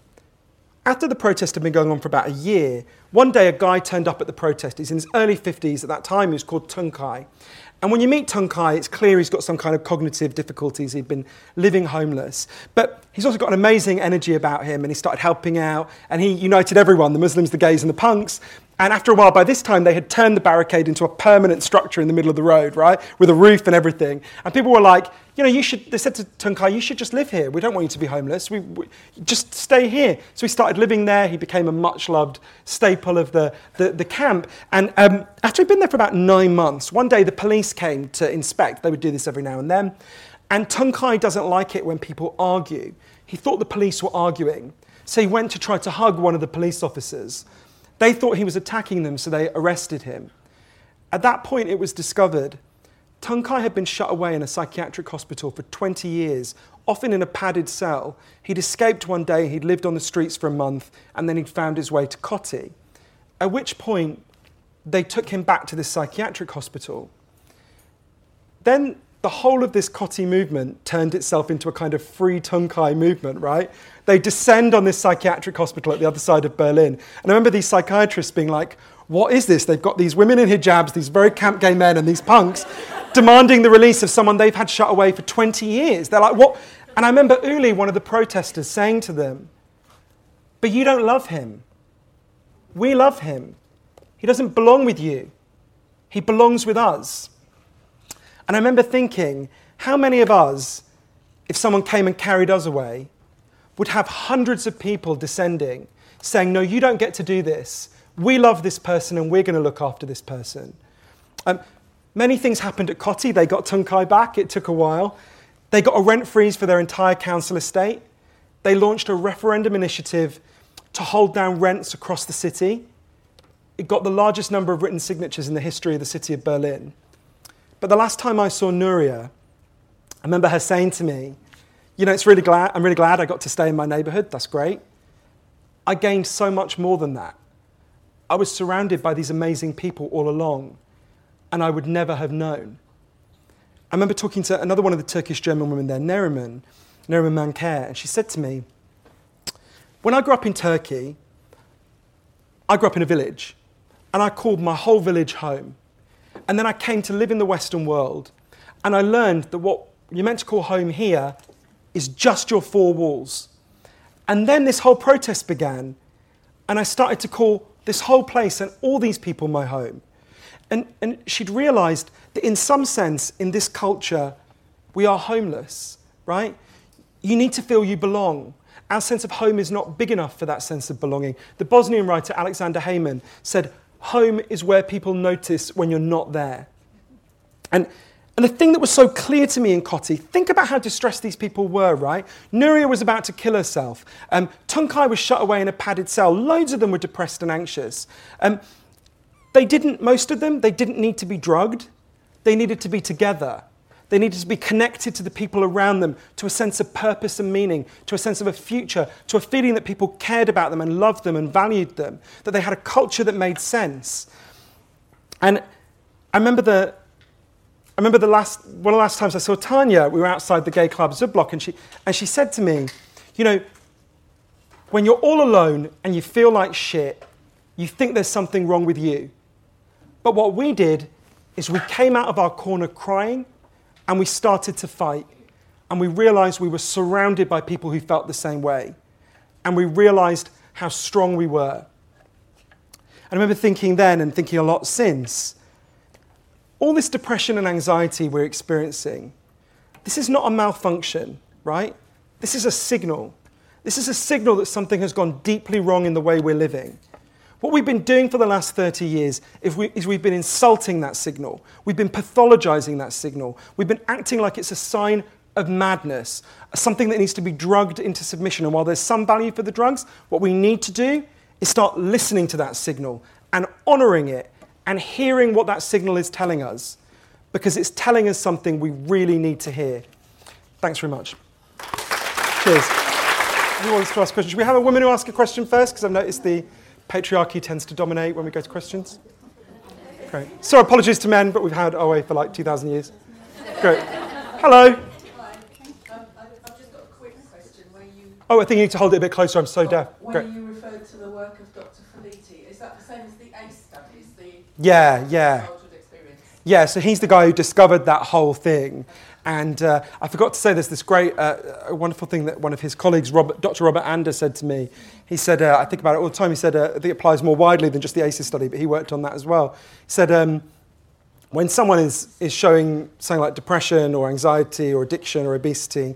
After the protest had been going on for about a year, one day a guy turned up at the protest. He's in his early 50s at that time. He was called Tuncay. And when you meet Tuncay, it's clear he's got some kind of cognitive difficulties. He'd been living homeless. But he's also got an amazing energy about him, and he started helping out, and he united everyone the Muslims, the gays, and the punks. And after a while, by this time, they had turned the barricade into a permanent structure in the middle of the road, right? With a roof and everything. And people were like, you know, you should, they said to Tuncay, you should just live here. We don't want you to be homeless. We, we, just stay here. So he started living there. He became a much loved staple of the, the, the camp. And um, after he'd been there for about nine months, one day the police came to inspect. They would do this every now and then. And Tuncay doesn't like it when people argue. He thought the police were arguing. So he went to try to hug one of the police officers. They thought he was attacking them, so they arrested him. At that point, it was discovered Tuncay had been shut away in a psychiatric hospital for 20 years, often in a padded cell. He'd escaped one day, he'd lived on the streets for a month, and then he'd found his way to Kotti. At which point, they took him back to this psychiatric hospital. Then the whole of this Kotti movement turned itself into a kind of free Tuncay movement, right? They descend on this psychiatric hospital at the other side of Berlin. And I remember these psychiatrists being like, what is this? They've got these women in hijabs, these very camp gay men, and these punks demanding the release of someone they've had shut away for 20 years. They're like, what? And I remember Uli, one of the protesters, saying to them, But you don't love him. We love him. He doesn't belong with you, he belongs with us. And I remember thinking, how many of us, if someone came and carried us away, would have hundreds of people descending saying, No, you don't get to do this. We love this person and we're going to look after this person. Um, many things happened at Kotti. They got Tuncay back, it took a while. They got a rent freeze for their entire council estate. They launched a referendum initiative to hold down rents across the city. It got the largest number of written signatures in the history of the city of Berlin. But the last time I saw Nuria, I remember her saying to me, You know, it's really glad, I'm really glad I got to stay in my neighborhood. That's great. I gained so much more than that. I was surrounded by these amazing people all along, and I would never have known. I remember talking to another one of the Turkish German women there, Neriman, Neriman Manker, and she said to me, When I grew up in Turkey, I grew up in a village, and I called my whole village home. And then I came to live in the Western world, and I learned that what you're meant to call home here is just your four walls. And then this whole protest began, and I started to call this whole place and all these people my home. And, and she'd realized that in some sense, in this culture, we are homeless, right? You need to feel you belong. Our sense of home is not big enough for that sense of belonging. The Bosnian writer Aleksandar Hemon said, Home is where people notice when you're not there. And and the thing that was so clear to me in Kotti, think about how distressed these people were, right? Nuria was about to kill herself. Um, Tuncay was shut away in a padded cell. Loads of them were depressed and anxious. Um, they didn't, most of them, they didn't need to be drugged. They needed to be together. They needed to be connected to the people around them, to a sense of purpose and meaning, to a sense of a future, to a feeling that people cared about them and loved them and valued them, that they had a culture that made sense. And I remember the, I remember the last, one of the last times I saw Tanya, we were outside the gay club Südblock, and she, and she said to me, You know, when you're all alone and you feel like shit, you think there's something wrong with you. But what we did is we came out of our corner crying and we started to fight. And we realized we were surrounded by people who felt the same way. And we realized how strong we were. I remember thinking then and thinking a lot since all this depression and anxiety we're experiencing, this is not a malfunction, right? This is a signal. This is a signal that something has gone deeply wrong in the way we're living. What we've been doing for the last 30 years is, we, we've been insulting that signal. We've been pathologizing that signal. We've been acting like it's a sign of madness, something that needs to be drugged into submission. And while there's some value for the drugs, what we need to do is start listening to that signal and honoring it and hearing what that signal is telling us because it's telling us something we really need to hear. Thanks very much. Cheers. Who wants to ask questions? Should we have a woman who asks a question first? Because I've noticed the patriarchy tends to dominate when we go to questions. Great. So apologies to men, but we've had OA for like 2,000 years. Great. Hello. Um, oh, I think you need to hold it a bit closer. I'm so deaf. When Great. you referred to the work of Dr. Felitti, is that the same as the ACE studies, the Yeah, yeah. experience? Yeah, so he's the guy who discovered that whole thing. And uh, I forgot to say there's this great, uh, a wonderful thing that one of his colleagues, Robert, Dr. Robert Anda, said to me. He said, uh, I think about it all the time, he said, uh, it applies more widely than just the ACEs study, but he worked on that as well. He said, um, when someone is, is showing something like depression or anxiety or addiction or obesity,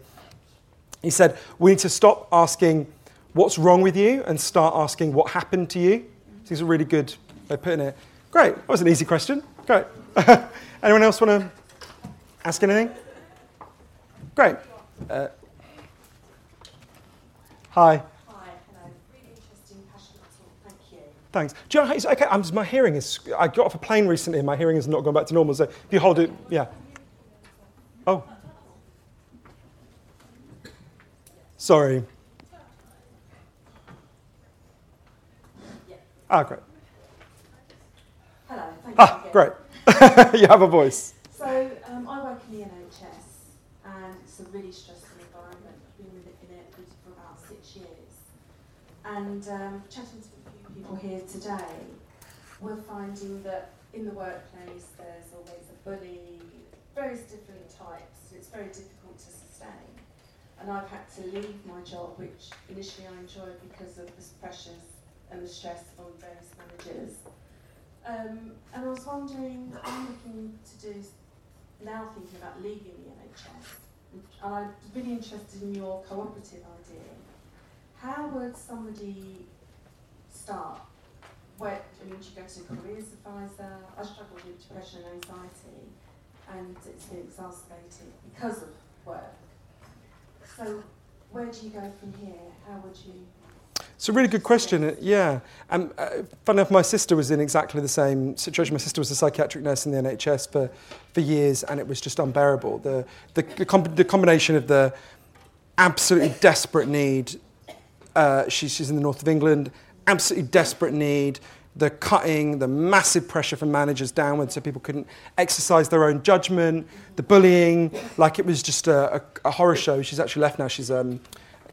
he said, we need to stop asking what's wrong with you and start asking what happened to you. So he's a really good way of putting it. Great, that was an easy question. Great. *laughs* Anyone else want to ask anything? Great. Uh, hi. Hi, hello. Really interesting, passionate talk. Thank you. Thanks. Do you know how it's, okay, I'm, my hearing is, I got off a plane recently and my hearing has not gone back to normal. So if you hold it, yeah. Oh. Sorry. Ah, great. Hello, thank you. Ah, again. great. *laughs* you have a voice. So, um, I work in the NHS and it's a really stressful environment. I've been in it for about six years. And um, chatting to a few people here today, we're finding that in the workplace there's always a bully, various different types. It's very difficult to sustain. And I've had to leave my job, which initially I enjoyed because of the pressures and the stress on various managers. Um, and I was wondering, I'm looking to do now thinking about leaving the NHS, I'm really interested in your cooperative idea. How would somebody start? Where I mean, do you go to a careers advisor? I struggle with depression and anxiety, and it's been exacerbated because of work. So, where do you go from here? How would you? It's a really good question. uh, Yeah. and uh, funny enough, my sister was in exactly the same situation. My sister was a psychiatric nurse in the NHS for, for years, and it was just unbearable. The, the, the, com- the combination of the absolutely desperate need uh, she, she's in the north of England, absolutely desperate need. The cutting, the massive pressure from managers downwards so people couldn't exercise their own judgment, the bullying, like it was just a, a, a horror show. She's actually left now. She's um,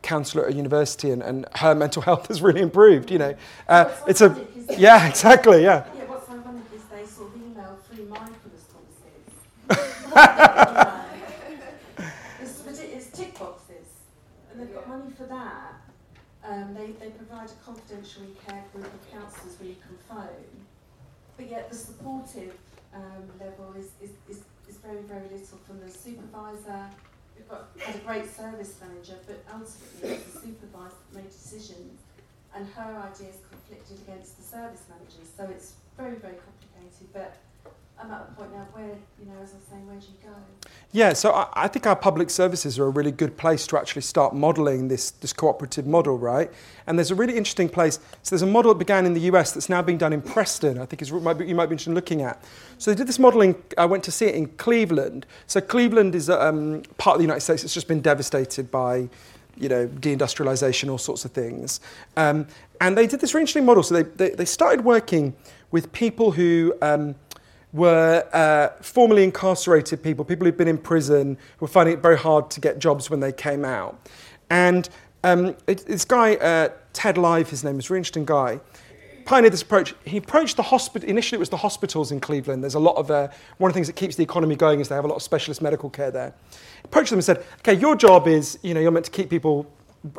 a counsellor at a university and, and her mental *laughs* health has really improved, you know. Uh, it's a, yeah, exactly, yeah. Yeah, what's ironic is they sort of email free mindfulness courses. *laughs* it's, but it- it's tick boxes, and they've got money for that. Um, they, they provide a confidential care group of counsellors where you can phone, but yet the supportive um, level is, is, is, is very, very little from the supervisor. Had a great service manager, but ultimately the supervisor that made decisions and her ideas conflicted against the service managers. So it's very, very complicated. But I'm at a point now where, you know, as I was saying, where do you go? Yeah, so I, I think our public services are a really good place to actually start modelling this, this cooperative model, right? And there's a really interesting place. So there's a model that began in the US that's now being done in Preston, I think is, might be, you might be interested in looking at. So they did this modelling, I went to see it in Cleveland. So Cleveland is um, part of the United States that's just been devastated by you know, deindustrialization, all sorts of things. Um, and they did this really interesting model. So they, they, they started working with people who um, were uh, formerly incarcerated people, people who'd been in prison, who were finding it very hard to get jobs when they came out. And um, it, this guy, uh, Ted Live, his name is, really interesting guy, pioneered this approach. He approached the hospital, initially it was the hospitals in Cleveland. There's a lot of, uh, one of the things that keeps the economy going is they have a lot of specialist medical care there. He approached them and said, okay, your job is, you know, you're meant to keep people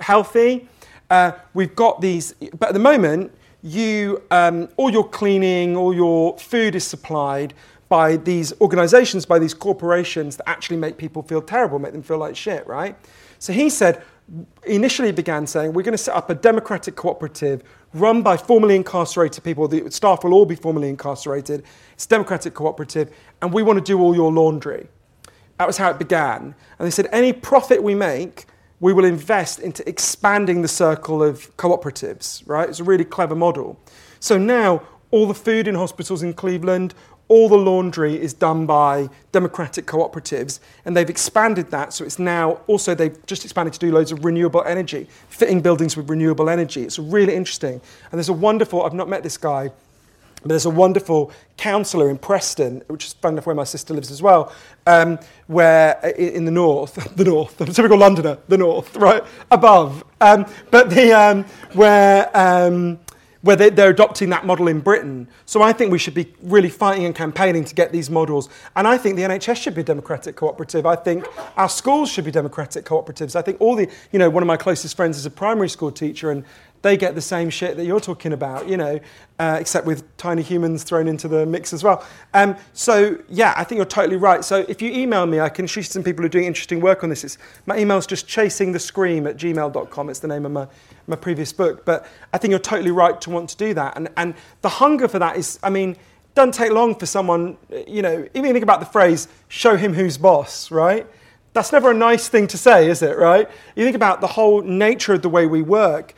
healthy. Uh, we've got these, but at the moment, you, um, all your cleaning, all your food is supplied by these organizations, by these corporations that actually make people feel terrible, make them feel like shit, right? So he said, initially began saying, we're going to set up a democratic cooperative run by formerly incarcerated people. The staff will all be formerly incarcerated. It's a democratic cooperative, and we want to do all your laundry. That was how it began. And they said, any profit we make, we will invest into expanding the circle of cooperatives, right? It's a really clever model. So now all the food in hospitals in Cleveland, all the laundry is done by democratic cooperatives, and they've expanded that. So it's now also they've just expanded to do loads of renewable energy, fitting buildings with renewable energy. It's really interesting. And there's a wonderful, I've not met this guy, there's a wonderful councillor in Preston, which is fun enough where my sister lives as well, um, where in the north, *laughs* the north, *laughs* the typical Londoner, the north, right above, um, but the um, where. Um, where they, they're adopting that model in Britain. So I think we should be really fighting and campaigning to get these models. And I think the NHS should be a democratic cooperative. I think our schools should be democratic cooperatives. I think all the, you know, one of my closest friends is a primary school teacher and they get the same shit that you're talking about, you know, uh, except with tiny humans thrown into the mix as well. Um, so, yeah, I think you're totally right. So, if you email me, I can shoot some people who are doing interesting work on this. It's, my email's just chasingthescream at gmail.com. It's the name of my, my previous book. But I think you're totally right to want to do that. And, and the hunger for that is, I mean, doesn't take long for someone, you know, even think about the phrase, show him who's boss, right? That's never a nice thing to say, is it, right? You think about the whole nature of the way we work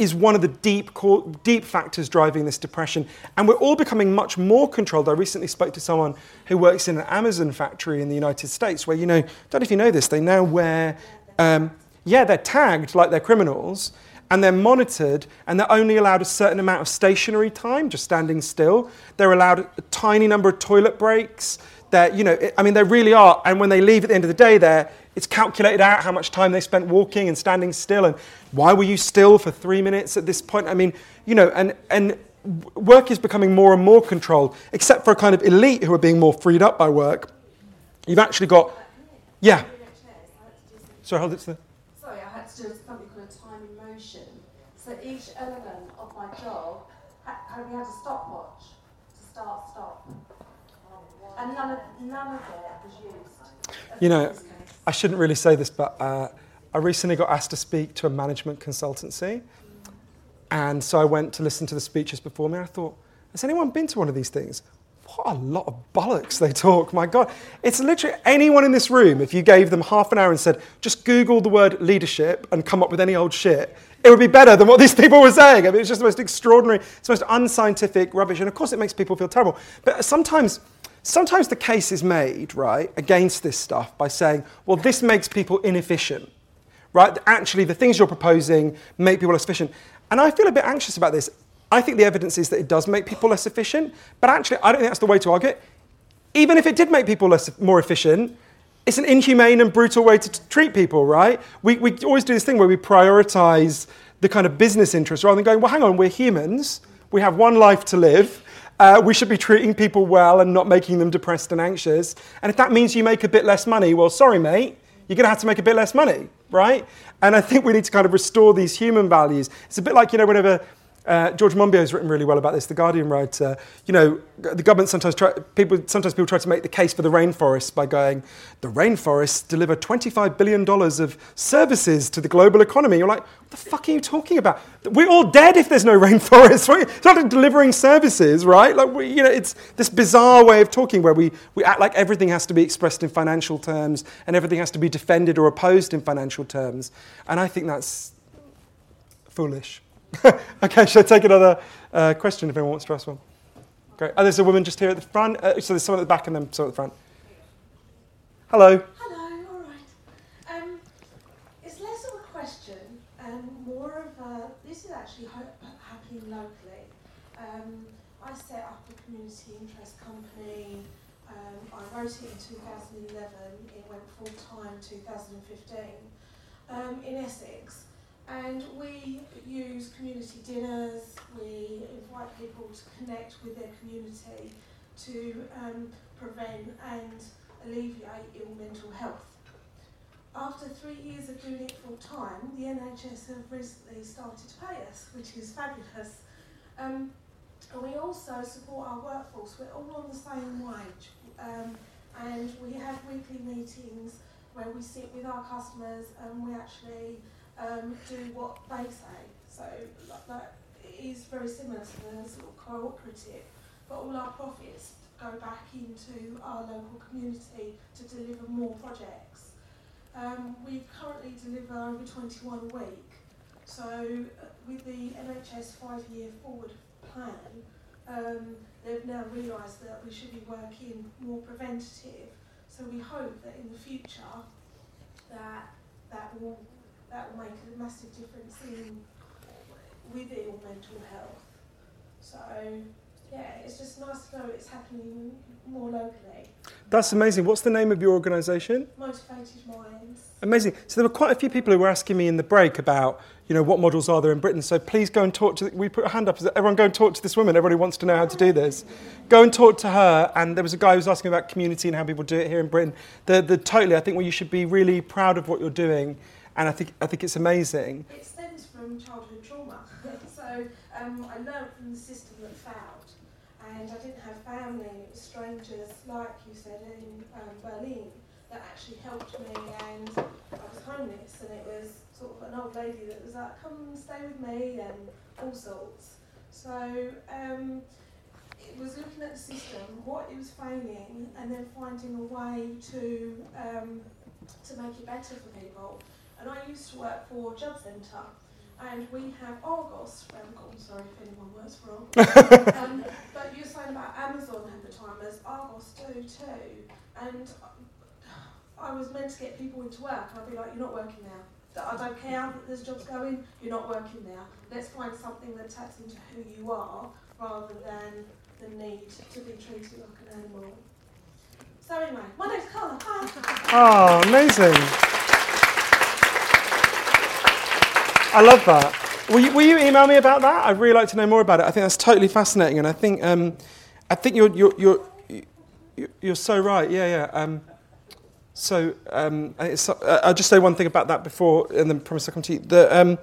is one of the deep, core, deep factors driving this depression. And we're all becoming much more controlled. I recently spoke to someone who works in an Amazon factory in the United States where, you know, don't know if you know this, they now wear, um, yeah, they're tagged like they're criminals and they're monitored and they're only allowed a certain amount of stationary time, just standing still. They're allowed a tiny number of toilet breaks. They're, you know, I mean, they really are. And when they leave at the end of the day, they're, it's calculated out how much time they spent walking and standing still and why were you still for three minutes at this point? I mean, you know, and, and work is becoming more and more controlled, except for a kind of elite who are being more freed up by work. You've actually got, yeah. Sorry, hold it to the. Sorry, I had to do something called a time in motion. So each element of my job, we had a stopwatch to start, stop. And none of, none of it was used. You know, I shouldn't really say this, but uh, I recently got asked to speak to a management consultancy. And so I went to listen to the speeches before me. I thought, has anyone been to one of these things? What a lot of bollocks they talk. My God. It's literally anyone in this room, if you gave them half an hour and said, just Google the word leadership and come up with any old shit, it would be better than what these people were saying. I mean, it's just the most extraordinary, it's the most unscientific rubbish. And of course, it makes people feel terrible. But sometimes, sometimes the case is made, right, against this stuff by saying, well, this makes people inefficient right? Actually, the things you're proposing make people less efficient. And I feel a bit anxious about this. I think the evidence is that it does make people less efficient, but actually, I don't think that's the way to argue it. Even if it did make people less, more efficient, it's an inhumane and brutal way to t- treat people, right? We, we always do this thing where we prioritize the kind of business interest rather than going, well, hang on, we're humans, we have one life to live. Uh, we should be treating people well and not making them depressed and anxious. And if that means you make a bit less money, well, sorry, mate, you're going to have to make a bit less money, right? And I think we need to kind of restore these human values. It's a bit like, you know, whenever uh, George Monbiot has written really well about this, the Guardian writer. You know, the government sometimes try, people sometimes people try to make the case for the rainforests by going, the rainforests deliver 25 billion dollars of services to the global economy. You're like, what the fuck are you talking about? We're all dead if there's no *laughs* rainforests. Right? It's not delivering services, right? Like, we, you know, it's this bizarre way of talking where we, we act like everything has to be expressed in financial terms and everything has to be defended or opposed in financial terms. And I think that's foolish. *laughs* okay, shall I take another uh, question if anyone wants to ask one? Great. Oh, there's a woman just here at the front. Uh, so there's someone at the back and then someone at the front. Hello. Hello, all right. Um, it's less of a question and more of a. This is actually happening locally. Um, I set up a community interest company. Um, I wrote it in 2011. It went full time 2015 um, in Essex. And we use community dinners, we invite people to connect with their community to um, prevent and alleviate ill mental health. After three years of doing it full time, the NHS have recently started to pay us, which is fabulous. Um, and we also support our workforce. We're all on the same wage, um, and we have weekly meetings where we sit with our customers and we actually um, do what they say. So like, that is very similar to the sort of cooperative, but all our profits go back into our local community to deliver more projects. Um, we currently deliver over 21 a week. So uh, with the NHS five-year forward plan, um, they've now realised that we should be working more preventative. So we hope that in the future that that will that will make a massive difference in with ill mental health. So yeah, it's just nice to know it's happening more locally. That's amazing. What's the name of your organisation? Motivated minds. Amazing. So there were quite a few people who were asking me in the break about, you know, what models are there in Britain. So please go and talk to. We put a hand up. Everyone go and talk to this woman. Everybody wants to know how to do this. Go and talk to her. And there was a guy who was asking about community and how people do it here in Britain. The, the totally. I think well, you should be really proud of what you're doing and I think I think it's amazing. It stems from childhood trauma. *laughs* so um, I learned from the system that failed, and I didn't have family. It was strangers, like you said in um, Berlin, that actually helped me. And I was homeless, and it was sort of an old lady that was like, "Come stay with me," and all sorts. So. Um, it was looking at the system, what it was failing, and then finding a way to um, to make it better for people. And I used to work for Job Centre, and we have Argos. Um, oh, sorry if anyone works for Argos. *laughs* um, but you're saying about Amazon advertisers, Argos do too. And I was meant to get people into work, and I'd be like, you're not working now. I don't care that there's jobs going, you're not working now. Let's find something that taps into who you are rather than the need to be treated like an animal. So anyway, my name's Carla. Hi. Oh, amazing. I love that. Will you, will you, email me about that? I'd really like to know more about it. I think that's totally fascinating, and I think um, I think you're you're you're you're so right. Yeah, yeah. Um, so um, I'll just say one thing about that before, and then promise I'll come to you. The, um,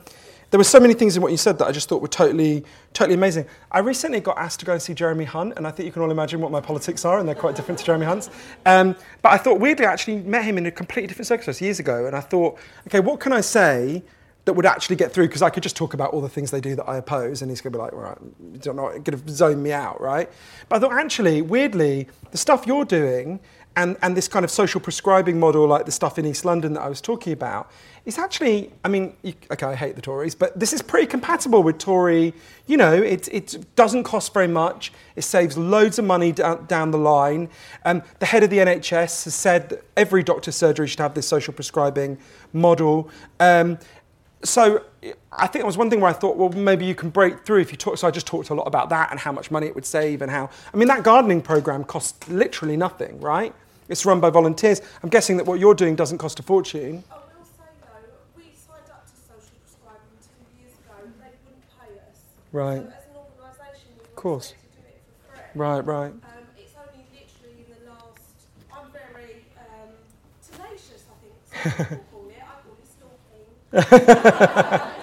there were so many things in what you said that I just thought were totally, totally amazing. I recently got asked to go and see Jeremy Hunt, and I think you can all imagine what my politics are, and they're quite different to Jeremy Hunt's. Um, but I thought weirdly, I actually met him in a completely different circumstance years ago, and I thought, okay, what can I say that would actually get through because I could just talk about all the things they do that I oppose, and he's going to be like, right, you're not going to zone me out, right? But I thought actually, weirdly, the stuff you're doing and, and this kind of social prescribing model, like the stuff in East London that I was talking about, is actually, I mean, you, okay, I hate the Tories, but this is pretty compatible with Tory. You know, it, it doesn't cost very much, it saves loads of money down, down the line. Um, the head of the NHS has said that every doctor's surgery should have this social prescribing model. Um, so I think it was one thing where I thought, well, maybe you can break through if you talk. So I just talked a lot about that and how much money it would save and how. I mean, that gardening program costs literally nothing, right? It's run by volunteers. I'm guessing that what you're doing doesn't cost a fortune. I will say though, we signed up to social prescribing two years ago. They wouldn't pay us. Right. So as an organisation, we were course. to do it for free. Right, right. Um, it's only literally in the last. I'm very um, tenacious. I think some *laughs* *laughs*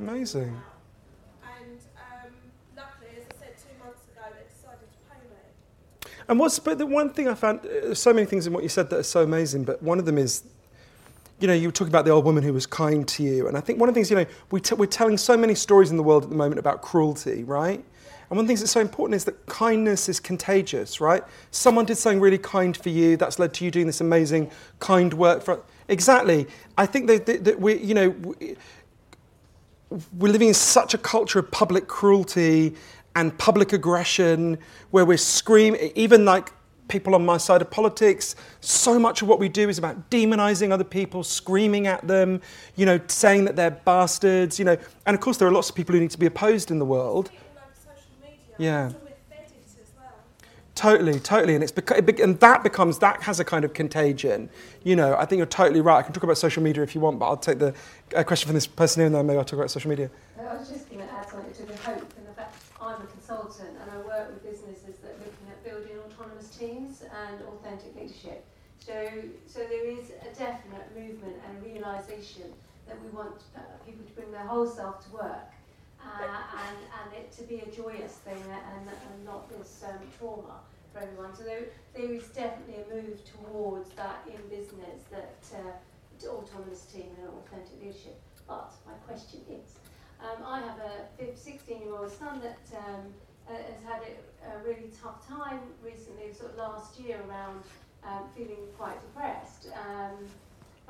Amazing. And um, luckily, as I said two months ago, they decided to pay me. And what's but the one thing I found uh, there's so many things in what you said that are so amazing, but one of them is, you know, you were talking about the old woman who was kind to you, and I think one of the things you know we t- we're telling so many stories in the world at the moment about cruelty, right? And one of the things that's so important is that kindness is contagious, right? Someone did something really kind for you, that's led to you doing this amazing kind work for exactly. I think that, that, that we, you know. We, we're living in such a culture of public cruelty and public aggression where we're screaming, even like people on my side of politics, so much of what we do is about demonizing other people, screaming at them, you know, saying that they're bastards, you know. And of course, there are lots of people who need to be opposed in the world. Even over social media, Yeah. Totally, totally, and it's beca- and that becomes that has a kind of contagion. You know, I think you're totally right. I can talk about social media if you want, but I'll take the uh, question from this person here, and then maybe I'll talk about social media. I was just going to add something to the hope and the fact I'm a consultant and I work with businesses that are looking at building autonomous teams and authentic leadership. So, so there is a definite movement and realisation that we want uh, people to bring their whole self to work uh, and, and it to be a joyous thing and, and not this um, trauma for everyone. So there, there is definitely a move towards that in business, that uh, autonomous team and authentic leadership. But my question is, um, I have a 16 year old son that um, uh, has had a really tough time recently, sort of last year, around um, feeling quite depressed. Um,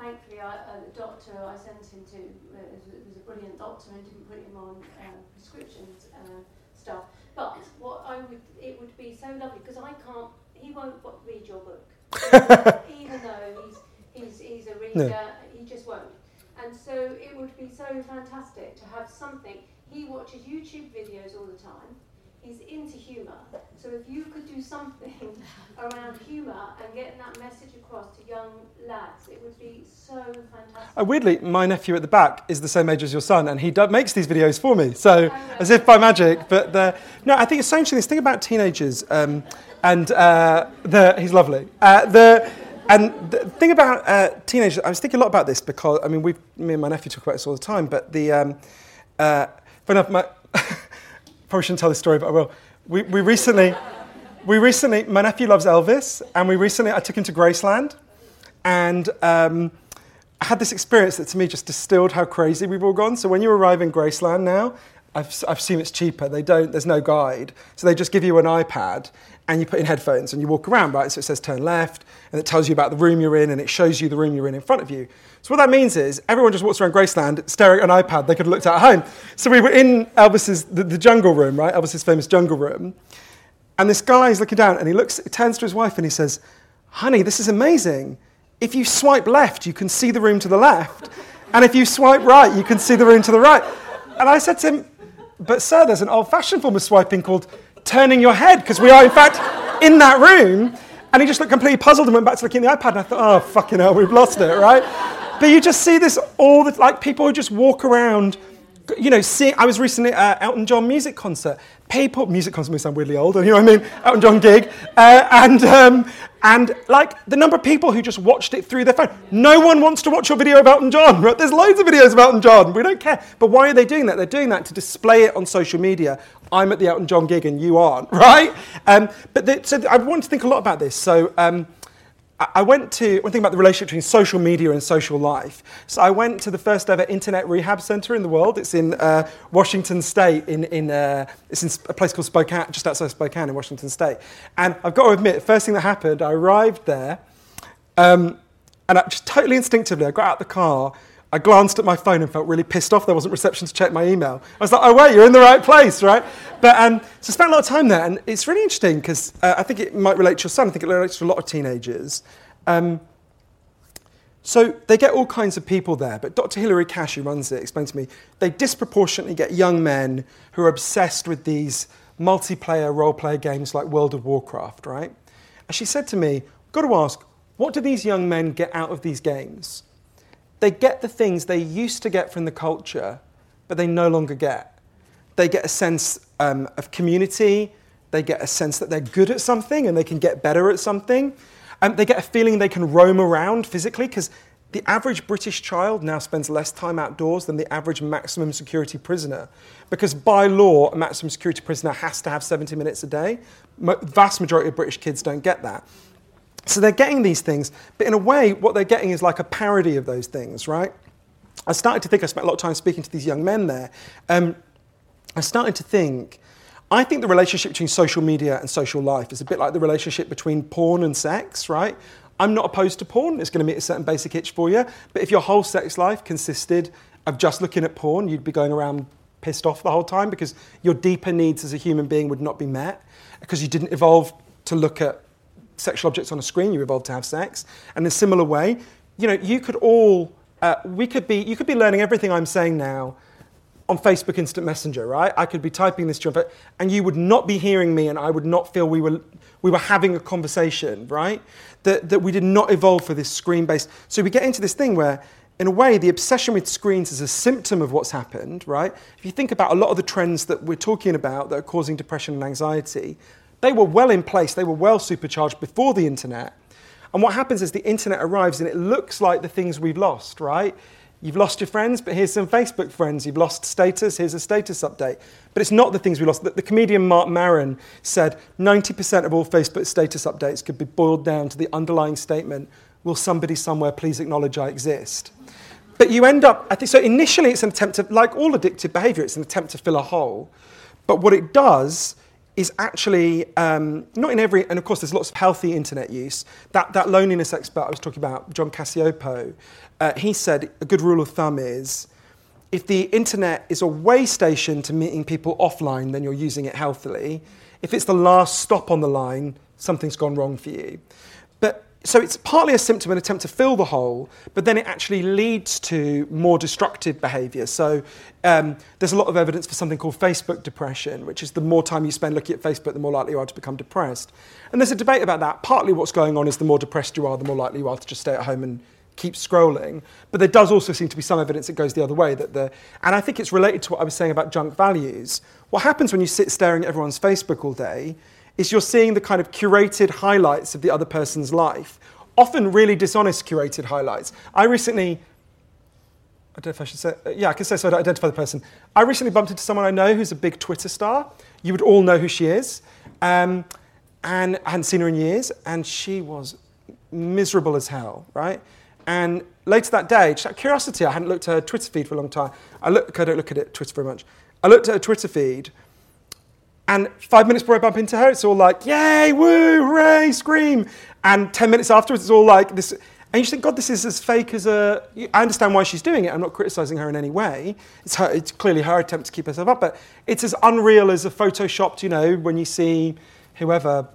thankfully, I, uh, the doctor I sent him to uh, was, a brilliant doctor and didn't put him on um, prescriptions uh, stuff. But what I would, it would be so lovely because I can't, he won't read your book, *laughs* even though he's, he's, he's a reader, he just won't. And so it would be so fantastic to have something. He watches YouTube videos all the time. He's into humour. So if you could do something *laughs* around humour and getting that message across to young lads, it would be so fantastic. Uh, weirdly, my nephew at the back is the same age as your son, and he do- makes these videos for me. So, as if by magic. But the, no, I think it's so interesting. This thing about teenagers, um, and uh, the, he's lovely. Uh, the, and the thing about uh, teenagers, I was thinking a lot about this because I mean, we, me and my nephew talk about this all the time. But the, um, uh, fair enough, my, *laughs* probably shouldn't tell this story, but I will. We, we recently, we recently, my nephew loves Elvis, and we recently, I took him to Graceland, and um, I had this experience that to me just distilled how crazy we've all gone. So when you arrive in Graceland now, I've, I've seen it's cheaper. They don't, there's no guide. So they just give you an iPad and you put in headphones and you walk around, right? So it says turn left and it tells you about the room you're in and it shows you the room you're in in front of you. So what that means is everyone just walks around Graceland staring at an iPad they could have looked at at home. So we were in Elvis's, the, the jungle room, right? Elvis's famous jungle room. And this guy is looking down and he looks, he turns to his wife and he says, honey, this is amazing. If you swipe left, you can see the room to the left. And if you swipe right, you can see the room to the right. And I said to him, but sir, there's an old fashioned form of swiping called turning your head, because we are in fact in that room. And he just looked completely puzzled and went back to looking at the iPad. And I thought, oh, fucking hell, we've lost it, right? But you just see this all the, like people who just walk around you know, see, I was recently at Elton John music concert. People, music concert may sound weirdly old, *laughs* you know what I mean? Elton John gig, uh, and um, and like the number of people who just watched it through their phone. No one wants to watch your video of Elton John. *laughs* Right? There's loads of videos of Elton John. We don't care. But why are they doing that? They're doing that to display it on social media. I'm at the Elton John gig and you aren't, *laughs* right? Um, but the, so I want to think a lot about this. So. Um, I went to, one thing about the relationship between social media and social life. So I went to the first ever internet rehab center in the world. It's in uh, Washington State, in, in, uh, it's in a place called Spokane, just outside Spokane in Washington State. And I've got to admit, the first thing that happened, I arrived there, um, and I just totally instinctively, I got out of the car, I glanced at my phone and felt really pissed off there wasn't reception to check my email. I was like, oh, wait, you're in the right place, right? But um, so I spent a lot of time there, and it's really interesting because uh, I think it might relate to your son. I think it relates to a lot of teenagers. Um, so they get all kinds of people there, but Dr. Hilarie Cash, who runs it, explained to me they disproportionately get young men who are obsessed with these multiplayer role player games like World of Warcraft, right? And she said to me, got to ask, what do these young men get out of these games? They get the things they used to get from the culture, but they no longer get. They get a sense um, of community, they get a sense that they're good at something and they can get better at something. Um, they get a feeling they can roam around physically because the average British child now spends less time outdoors than the average maximum security prisoner. Because by law, a maximum security prisoner has to have 70 minutes a day. Mo- vast majority of British kids don't get that. So they're getting these things, but in a way, what they're getting is like a parody of those things, right? I started to think, I spent a lot of time speaking to these young men there. Um, I started to think, I think the relationship between social media and social life is a bit like the relationship between porn and sex, right? I'm not opposed to porn, it's going to meet a certain basic itch for you. But if your whole sex life consisted of just looking at porn, you'd be going around pissed off the whole time because your deeper needs as a human being would not be met because you didn't evolve to look at sexual objects on a screen, you evolved to have sex. And in a similar way, you know, you could all, uh, we could be, you could be learning everything I'm saying now on Facebook Instant Messenger, right? I could be typing this to you, and you would not be hearing me, and I would not feel we were, we were having a conversation, right? That, that we did not evolve for this screen based. So we get into this thing where, in a way, the obsession with screens is a symptom of what's happened, right? If you think about a lot of the trends that we're talking about that are causing depression and anxiety, they were well in place, they were well supercharged before the internet. And what happens is the internet arrives and it looks like the things we've lost, right? You've lost your friends, but here's some Facebook friends. You've lost status, here's a status update. But it's not the things we lost. The, comedian Marc Maron said 90% of all Facebook status updates could be boiled down to the underlying statement Will somebody somewhere please acknowledge I exist? But you end up, I think, so initially it's an attempt to, like all addictive behavior, it's an attempt to fill a hole. But what it does is actually um, not in every, and of course there's lots of healthy internet use. That, that loneliness expert I was talking about, John Cacioppo, uh, he said a good rule of thumb is if the internet is a way station to meeting people offline, then you're using it healthily. If it's the last stop on the line, something's gone wrong for you. So it's partly a symptom, an attempt to fill the hole, but then it actually leads to more destructive behavior. So um, there's a lot of evidence for something called Facebook depression, which is the more time you spend looking at Facebook, the more likely you are to become depressed. And there's a debate about that. Partly what's going on is the more depressed you are, the more likely you are to just stay at home and keep scrolling. But there does also seem to be some evidence that goes the other way. That the, and I think it's related to what I was saying about junk values. What happens when you sit staring at everyone's Facebook all day is you're seeing the kind of curated highlights of the other person's life, often really dishonest curated highlights. I recently, I don't know if I should say, uh, yeah, I can say so I don't identify the person. I recently bumped into someone I know who's a big Twitter star. You would all know who she is. Um, and I hadn't seen her in years, and she was miserable as hell, right? And later that day, just out of curiosity, I hadn't looked at her Twitter feed for a long time. I, look, I don't look at it Twitter very much. I looked at her Twitter feed, and five minutes before I bump into her, it's all like, yay, woo, hooray, scream. And 10 minutes afterwards, it's all like this. And you think, God, this is as fake as a. I understand why she's doing it. I'm not criticizing her in any way. It's, her, it's clearly her attempt to keep herself up, but it's as unreal as a photoshopped, you know, when you see whoever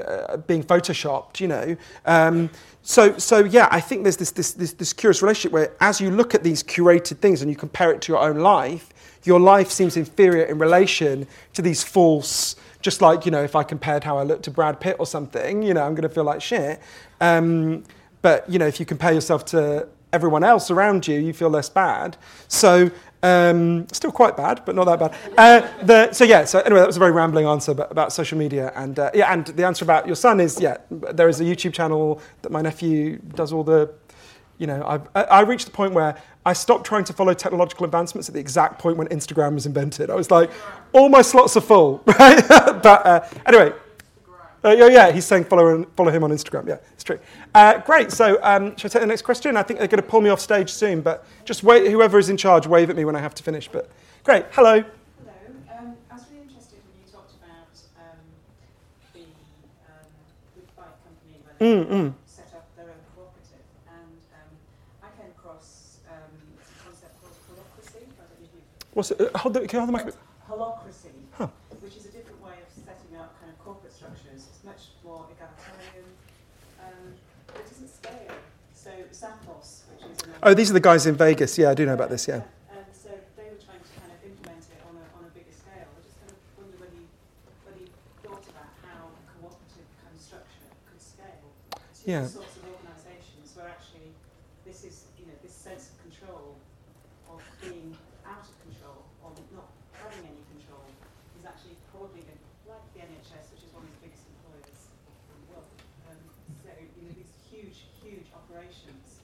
uh, being photoshopped, you know. Um, so, so yeah, I think there's this, this, this, this curious relationship where as you look at these curated things and you compare it to your own life, your life seems inferior in relation to these false, just like, you know, if I compared how I look to Brad Pitt or something, you know, I'm going to feel like shit. Um, but, you know, if you compare yourself to everyone else around you, you feel less bad. So, um, still quite bad, but not that bad. Uh, the, so yeah. So anyway, that was a very rambling answer about, social media, and uh, yeah, and the answer about your son is yeah. There is a YouTube channel that my nephew does all the, you know, I've, I, I reached the point where I stopped trying to follow technological advancements at the exact point when Instagram was invented. I was like, all my slots are full, *laughs* right? but uh, anyway, Uh, yeah, yeah, he's saying follow, follow him on Instagram. Yeah, it's true. Uh, great. So, um, shall I take the next question? I think they're going to pull me off stage soon, but just wait. Whoever is in charge, wave at me when I have to finish. But great. Hello. Hello. Um, I was really interested when you talked about um, the um, company Mm, mm. set up their own cooperative, and um, I came across um, a concept called holacracy. I don't know if you've What's it? Uh, hold the, can you hold the mic? a bit? holacracy, Huh. which is a different way of setting up kind of corporate structures. It's much more egalitarian, um, but it doesn't scale. So Zappos, which is another Oh, these are the guys in Vegas. Yeah, I do know about this. Yeah. So they were trying to kind of implement it on a, on a bigger scale. I just kind of wonder whether you, whether you thought about how a cooperative kind of structure could scale to Yeah. the sorts of organisations where actually this is, you know, this sense of control, of being out of control, or not having any control, is actually probably the, like the NHS, which is one of the biggest employers in the world. Um, so, you know, these huge, huge operations,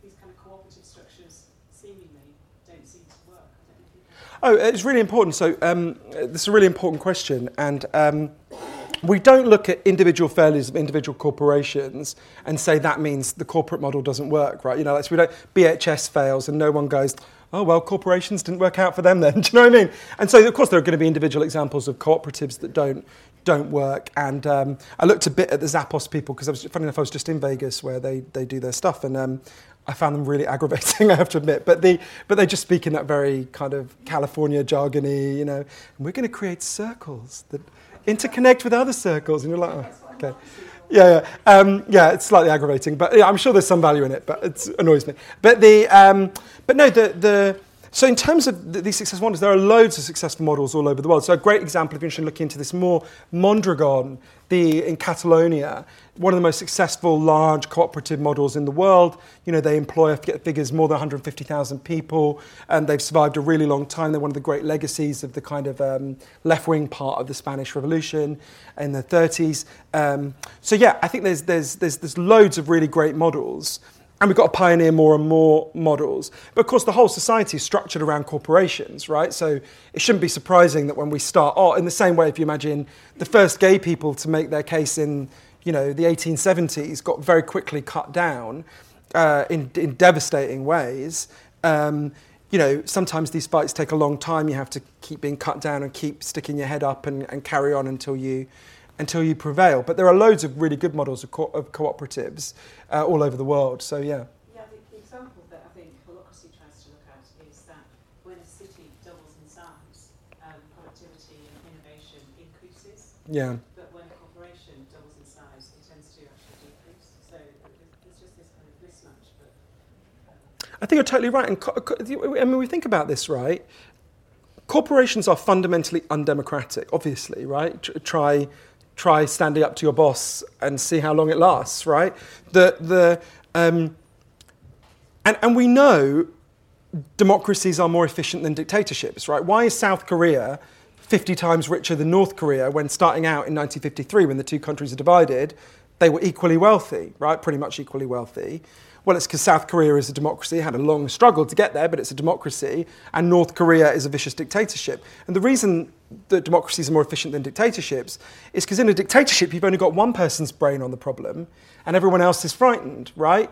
these kind of cooperative structures seemingly don't seem to work. I don't know if you Oh, it's really important. So um, this is a really important question, and um, we don't look at individual failures of individual corporations and say that means the corporate model doesn't work, right? You know, like, we don't. BHS fails, and no one goes. Oh well, corporations didn't work out for them then. *laughs* Do you know what I mean? And so, of course, there are going to be individual examples of cooperatives that don't don't work. And um, I looked a bit at the Zappos people because I was funny enough. I was just in Vegas where they they do their stuff, and um, I found them really *laughs* aggravating. I have to admit, but the but they just speak in that very kind of California jargony, you know. And we're going to create circles that interconnect with other circles, and you're like, oh, okay. Yeah, yeah, um, yeah. It's slightly aggravating, but yeah, I'm sure there's some value in it. But it annoys me. But the, um, but no, the the. So in terms of th- these successful models, there are loads of successful models all over the world. So a great example, if you're interested in looking into this more, Mondragon, the in Catalonia, one of the most successful large cooperative models in the world. You know, they employ, I forget figures, more than 150,000 people, and they've survived a really long time. They're one of the great legacies of the kind of um, left-wing part of the Spanish Revolution in the 30s. Um, so yeah, I think there's, there's, there's, there's loads of really great models. And we've got to pioneer more and more models. But of course, the whole society is structured around corporations, right? So it shouldn't be surprising that when we start, oh, in the same way, if you imagine the first gay people to make their case in, you know, the 1870s got very quickly cut down uh, in, in devastating ways. Um, you know, sometimes these fights take a long time. You have to keep being cut down and keep sticking your head up and, and carry on until you, until you prevail. But there are loads of really good models of, co- of cooperatives uh, all over the world. So yeah. Yeah, the, the example that I think holacracy tries to look at is that when a city doubles in size, um, productivity and innovation increases, Yeah. but when a corporation doubles in size, it tends to actually decrease. So there's just this kind of mismatch. But I think you're totally right. And co- co- I mean, we think about this, right? Corporations are fundamentally undemocratic, obviously, right? Tr- Try, try standing up to your boss and see how long it lasts, right? The, the, um, and, and we know democracies are more efficient than dictatorships, right? Why is South Korea 50 times richer than North Korea when starting out in 1953, when the two countries are divided, they were equally wealthy, right? Pretty much equally wealthy. Well, it's because South Korea is a democracy, had a long struggle to get there, but it's a democracy, and North Korea is a vicious dictatorship. And the reason that democracies are more efficient than dictatorships is because in a dictatorship, you've only got one person's brain on the problem, and everyone else is frightened, right?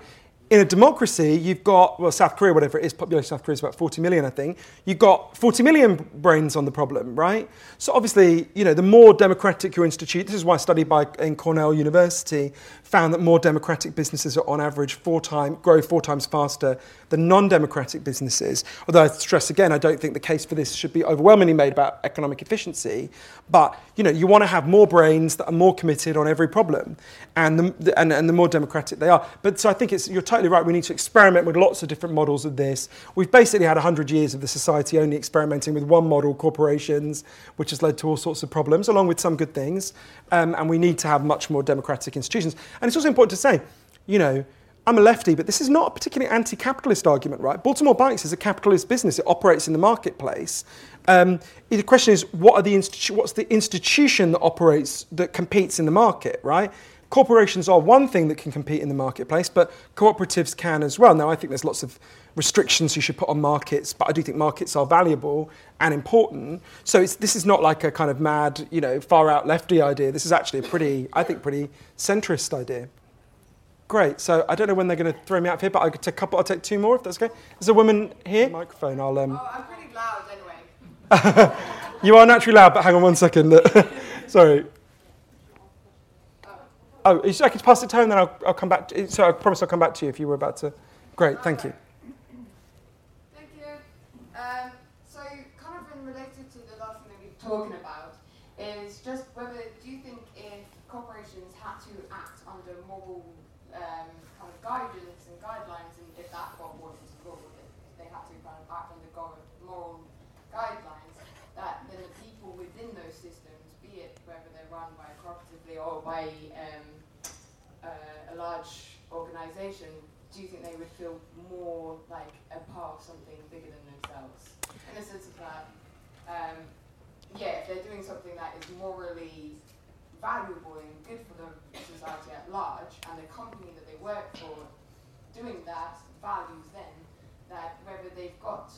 In a democracy, you've got, well, South Korea, whatever it is, population of South Korea is about 40 million, I think. You've got 40 million brains on the problem, right? So obviously, you know, the more democratic your institute, this is why a study by in Cornell University found that more democratic businesses are on average four time, grow four times faster than non-democratic businesses. Although I stress again, I don't think the case for this should be overwhelmingly made about economic efficiency. But you know, you want to have more brains that are more committed on every problem, and the, and, and the more democratic they are. But so I think it's you're totally right. We need to experiment with lots of different models of this. We've basically had 100 years of the society only experimenting with one model, corporations, which has led to all sorts of problems, along with some good things. Um, and we need to have much more democratic institutions. And it's also important to say, you know, I'm a lefty, but this is not a particularly anti-capitalist argument, right? Baltimore Bikes is a capitalist business; it operates in the marketplace. Um, the question is, what are the institu- what's the institution that operates that competes in the market, right? Corporations are one thing that can compete in the marketplace, but cooperatives can as well. Now, I think there's lots of restrictions you should put on markets, but I do think markets are valuable and important. So it's, this is not like a kind of mad, you know, far out lefty idea. This is actually a pretty, I think, pretty centrist idea. Great. So I don't know when they're going to throw me out of here, but I'll take a couple. I'll take two more if that's okay. There's a woman here. Microphone. I'll. Um, Oh, I'm pretty loud anyway. *laughs* you are naturally loud, but hang on one second. *laughs* Sorry. Oh, I could pass to her then I'll, I'll come back. To, so I promise I'll come back to you if you were about to. Great, thank you. Thank you. Um, so, kind of in related to the last thing that we were talking about, is just whether do you think if corporations had to act under moral um, kind of guidance and guidelines, and if that got wanted to go with it, if they had to kind of act under go- moral guidelines, that then the people within those systems, be it whether they're run by cooperatively or by um, uh, a large organisation, do you think they would feel more like a part of something bigger than themselves? In the sense of that, um, yeah, if they're doing something that is morally valuable and good for the society at large, and the company that they work for doing that values them, that whether they've got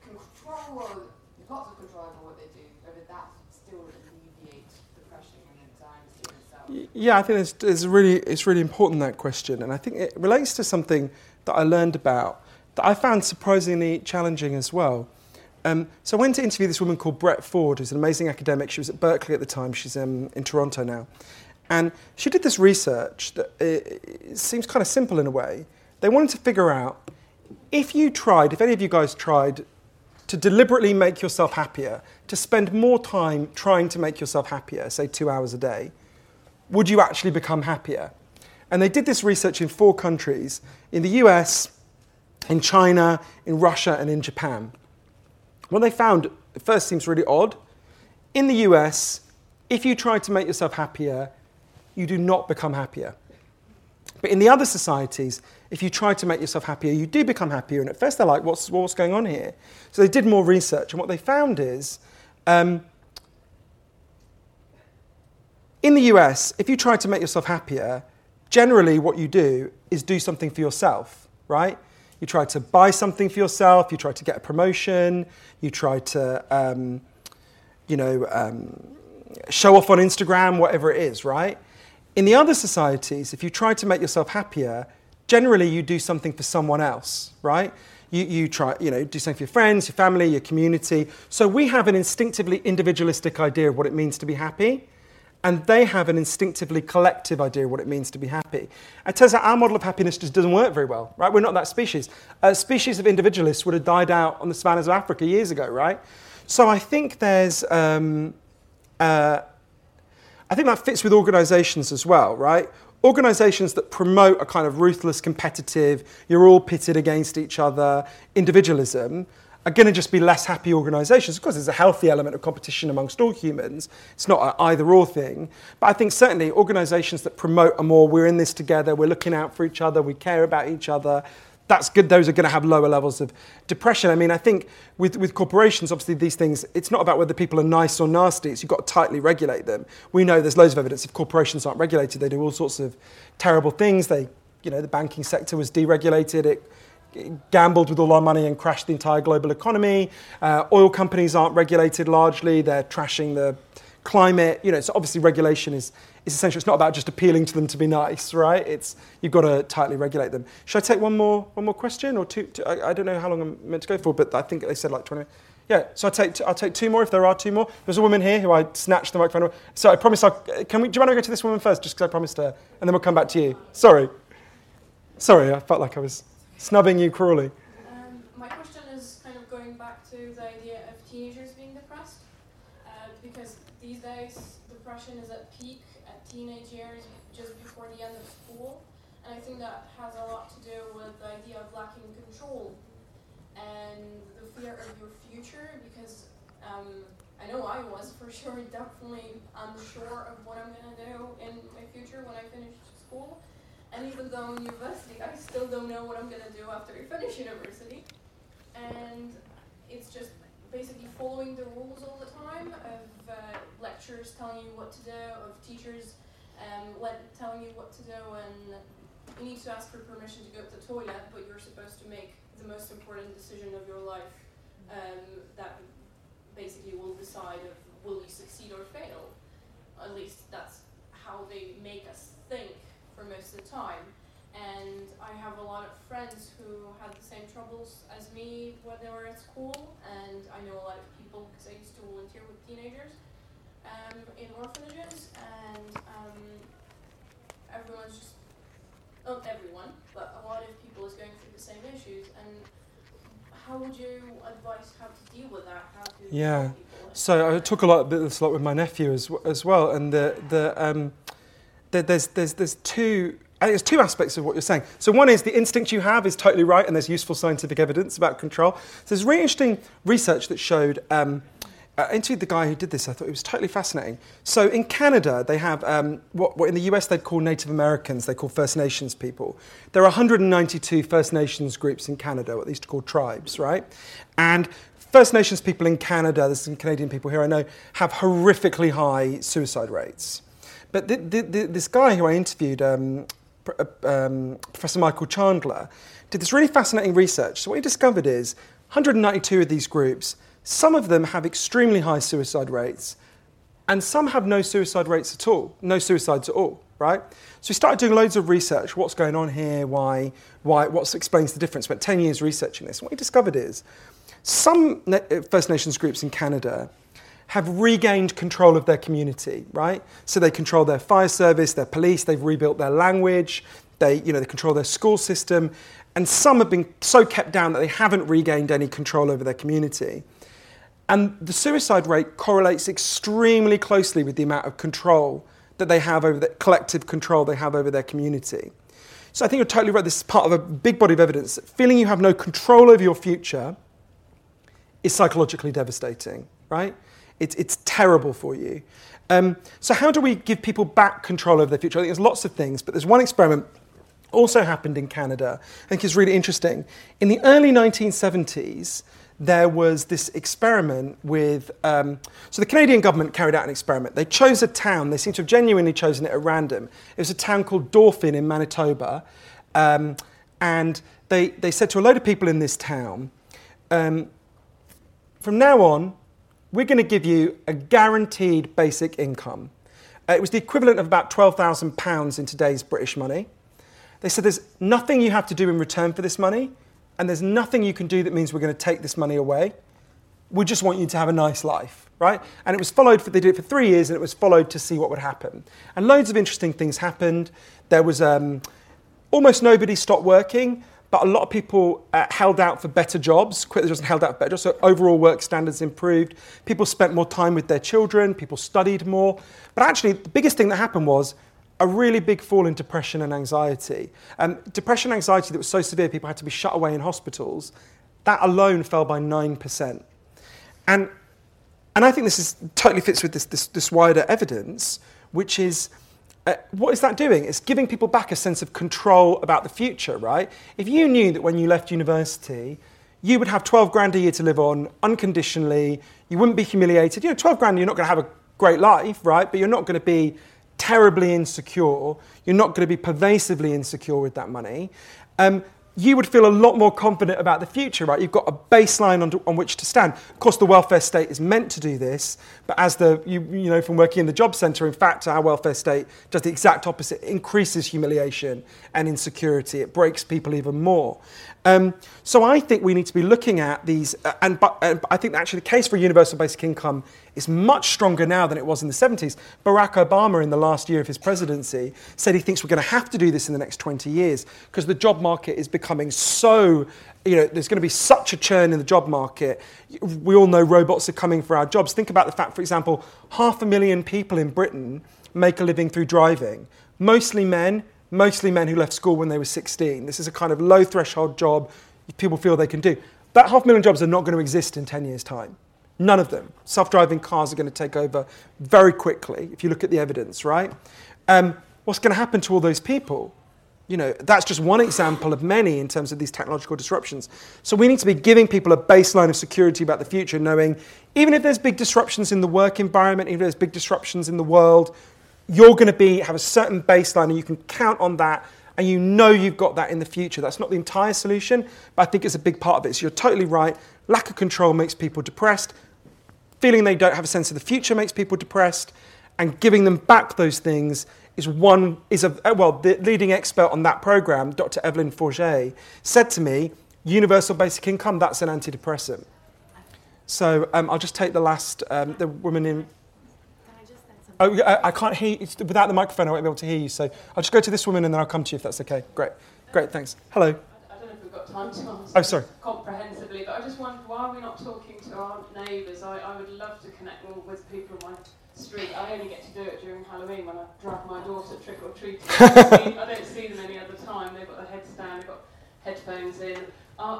control lots of control over what they do, whether that still alleviates the and anxiety in itself. Y- Yeah, I think it's, it's really it's really important that question, and I think it relates to something that I learned about that I found surprisingly challenging as well. Um, so I went to interview this woman called Brett Ford, who's an amazing academic. She was at Berkeley at the time. She's um, in Toronto now, and she did this research that uh, seems kind of simple in a way. They wanted to figure out if you tried, if any of you guys tried to deliberately make yourself happier, to spend more time trying to make yourself happier, say two hours a day, would you actually become happier? And they did this research in four countries in the US, in China, in Russia, and in Japan. What they found at first seems really odd. In the US, if you try to make yourself happier, you do not become happier. But in the other societies, if you try to make yourself happier, you do become happier. And at first they're like, what's, what's going on here? So they did more research. And what they found is um, in the US, if you try to make yourself happier, generally what you do is do something for yourself, right? You try to buy something for yourself, you try to get a promotion, you try to, um, you know, um, show off on Instagram, whatever it is, right? In the other societies, if you try to make yourself happier, generally you do something for someone else, right? You, you try, you know, do something for your friends, your family, your community. So we have an instinctively individualistic idea of what it means to be happy, and they have an instinctively collective idea of what it means to be happy. It turns out our model of happiness just doesn't work very well, right? We're not that species. A species of individualists would have died out on the savannas of Africa years ago, right? So I think there's, um, uh, I think that fits with organizations as well, right? Organizations that promote a kind of ruthless, competitive, you're all pitted against each other individualism are going to just be less happy organizations. Of course, there's a healthy element of competition amongst all humans. It's not an either or thing. But I think certainly organizations that promote a more we're in this together, we're looking out for each other, we care about each other, that's good. Those are going to have lower levels of depression. I mean, I think with, with corporations, obviously, these things, it's not about whether people are nice or nasty. It's you've got to tightly regulate them. We know there's loads of evidence if corporations aren't regulated, they do all sorts of terrible things. They, you know, the banking sector was deregulated. It gambled with all our money and crashed the entire global economy. Uh, oil companies aren't regulated largely. They're trashing the climate. You know, so obviously regulation is, is essential. It's not about just appealing to them to be nice, right? It's you've got to tightly regulate them. Should I take one more one more question or two? two I, I don't know how long I'm meant to go for, but I think they said like 20. minutes. Yeah, so I'll take, t- I'll take two more if there are two more. There's a woman here who I snatched the microphone. away. So I promise I'll. Can we, do you want to go to this woman first, just because I promised her, and then we'll come back to you? Sorry. Sorry, I felt like I was snubbing you cruelly. Um, my question is kind of going back to the idea of teenagers being depressed, uh, because these days depression is at peak at teenage years, just before the end of school, and I think that has a lot to do with the idea of lacking control and the fear of your future, because um, I know I was for sure *laughs* definitely unsure of what I'm gonna do in my future when I finish school. And even though I'm in university, I still don't know what I'm gonna do after I finish university. And it's just basically following the rules all the time of uh, lecturers telling you what to do, of teachers um, when telling you what to do and you need to ask for permission to go to the toilet, but you're supposed to make the most important decision of your life um, that basically will decide if will you succeed or fail. At least that's how they make us think for most of the time. And I have a lot of friends who had the same troubles as me when they were at school, and I know a lot of people because I used to volunteer with teenagers um, in orphanages, and um, everyone's just not everyone, but a lot of people is going through the same issues. And how would you advise how to deal with that? How to Yeah. So I talk a lot about this a lot with my nephew as, as well, and the the um, there's there's there's two. Think there's two aspects of what you're saying. So one is the instinct you have is totally right, and there's useful scientific evidence about control. So there's really interesting research that showed. Um, I interviewed the guy who did this. I thought it was totally fascinating. So in Canada, they have um, what, what in the US they'd call Native Americans. They call First Nations people. There are 192 First Nations groups in Canada, what they used to call tribes, right? And First Nations people in Canada, there's some Canadian people here I know, have horrifically high suicide rates. But th th th this guy who I interviewed, um, uh, um, Professor Michael Chandler, did this really fascinating research. So what he discovered is 192 of these groups, some of them have extremely high suicide rates, and some have no suicide rates at all, no suicides at all, right? So we started doing loads of research. What's going on here? Why? Why? What explains the difference? Spent 10 years researching this. What he discovered is some uh, First Nations groups in Canada have regained control of their community, right? So they control their fire service, their police, they've rebuilt their language, they, you know, they control their school system, and some have been so kept down that they haven't regained any control over their community. And the suicide rate correlates extremely closely with the amount of control that they have over the collective control they have over their community. So I think you're totally right. This is part of a big body of evidence. Feeling you have no control over your future is psychologically devastating, right? It's, it's terrible for you. Um, so, how do we give people back control over their future? I think there's lots of things, but there's one experiment also happened in Canada. I think is really interesting. In the early 1970s, there was this experiment with. Um, so the Canadian government carried out an experiment. They chose a town. They seem to have genuinely chosen it at random. It was a town called Dauphin in Manitoba, um, and they they said to a load of people in this town. Um, from now on, we're going to give you a guaranteed basic income. Uh, it was the equivalent of about £12,000 in today's British money. They said there's nothing you have to do in return for this money, and there's nothing you can do that means we're going to take this money away. We just want you to have a nice life, right? And it was followed, for, they did it for three years, and it was followed to see what would happen. And loads of interesting things happened. There was um, almost nobody stopped working, but a lot of people uh, held out for better jobs. Quit the jobs and held out for better jobs. So overall work standards improved. People spent more time with their children. People studied more. But actually, the biggest thing that happened was a really big fall in depression and anxiety. Um, depression and anxiety that was so severe, people had to be shut away in hospitals. That alone fell by 9%. And, and I think this is, totally fits with this, this, this wider evidence, which is uh, what is that doing? It's giving people back a sense of control about the future, right? If you knew that when you left university, you would have 12 grand a year to live on unconditionally, you wouldn't be humiliated. You know, 12 grand, you're not going to have a great life, right? But you're not going to be terribly insecure. You're not going to be pervasively insecure with that money. Um, you would feel a lot more confident about the future, right? You've got a baseline on, on, which to stand. Of course, the welfare state is meant to do this, but as the you, you know from working in the job centre, in fact, our welfare state does the exact opposite. It increases humiliation and insecurity. It breaks people even more. Um, so I think we need to be looking at these, uh, and but, uh, I think actually the case for universal basic income is much stronger now than it was in the 70s. Barack Obama, in the last year of his presidency, said he thinks we're going to have to do this in the next 20 years because the job market is becoming so, you know, there's going to be such a churn in the job market. We all know robots are coming for our jobs. Think about the fact, for example, half a million people in Britain make a living through driving, mostly men, mostly men who left school when they were 16. This is a kind of low threshold job people feel they can do. That half million jobs are not going to exist in 10 years' time. None of them. Self driving cars are going to take over very quickly, if you look at the evidence, right? Um, what's going to happen to all those people? You know, that's just one example of many in terms of these technological disruptions. So we need to be giving people a baseline of security about the future, knowing even if there's big disruptions in the work environment, even if there's big disruptions in the world, you're going to be have a certain baseline and you can count on that and you know you've got that in the future. That's not the entire solution, but I think it's a big part of it. So you're totally right. Lack of control makes people depressed. Feeling they don't have a sense of the future makes people depressed, and giving them back those things is one is a uh, well the leading expert on that program, Dr. Evelyn Forget, said to me, universal basic income that's an antidepressant. So um, I'll just take the last um, the woman in. Oh, I, I can't hear you. Without the microphone, I won't be able to hear you. So I'll just go to this woman and then I'll come to you if that's okay. Great. Great, thanks. Hello. I don't know if we've got time to oh, answer Oh, sorry. comprehensively, but I just wondered why are we not talking to our neighbours? I, I would love to connect more with people on my street. I only get to do it during Halloween when I drag my daughter trick or treating. I, don't see- I don't see them any other time. They've got their heads down, they've got headphones in.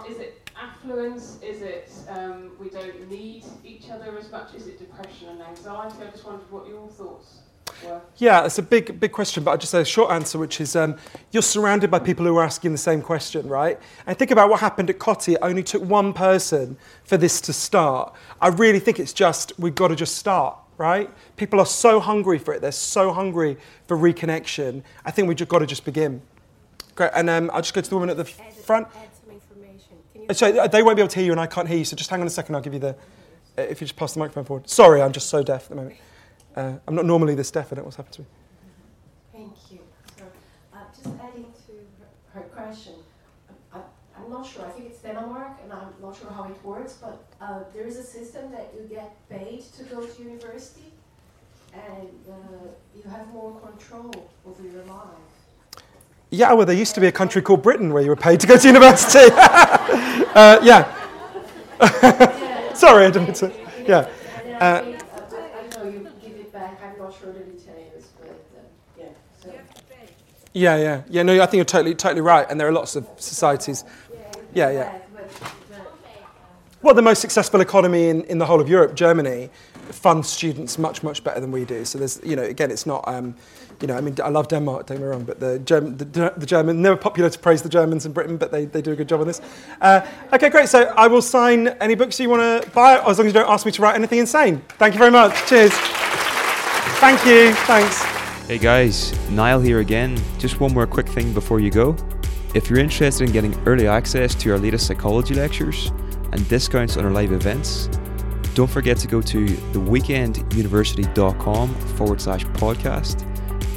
Is it affluence? Is it um, we don't need each other as much? Is it depression and anxiety? I just wondered what your thoughts were. Yeah, it's a big, big question, but I'll just say a short answer, which is um, you're surrounded by people who are asking the same question, right? And think about what happened at Kotti. It only took one person for this to start. I really think it's just, we've got to just start, right? People are so hungry for it. They're so hungry for reconnection. I think we've just got to just begin. Great. And um, I'll just go to the woman at the front. Add some information. Can you Uh, So they won't be able to hear you, and I can't hear you. So just hang on a second. I'll give you the. Uh, if you just pass the microphone forward. Sorry, I'm just so deaf at the moment. Uh, I'm not normally this deaf. I don't know what's happened to me. Thank you. So, uh, just adding to her, her question, I, I'm not sure. I think it's Denmark, and I'm not sure how it works. But uh, there is a system that you get paid to go to university, and uh, you have more control over your life. Yeah, well, there used to be a country called Britain where you were paid to go to *laughs* university. *laughs* uh, yeah. *laughs* Sorry, I didn't mean to. Yeah. Uh, I think, I, I you give it back. I'm not sure the details, but yeah. So. Yeah, yeah, yeah. No, I think you're totally, totally right. And there are lots of societies. Yeah, yeah. Well, the most successful economy in, in the whole of Europe, Germany, funds students much, much better than we do. So there's, you know, again, it's not, um, you know, I mean, I love Denmark, don't get me wrong, but the, Germ- the, the German, never popular to praise the Germans in Britain, but they, they do a good job on this. Uh, okay, great. So I will sign any books you want to buy, as long as you don't ask me to write anything insane. Thank you very much. Cheers. Thank you. Thanks. Hey guys, Niall here again. Just one more quick thing before you go. If you're interested in getting early access to our latest psychology lectures and discounts on our live events, don't forget to go to theweekenduniversity.com forward slash podcast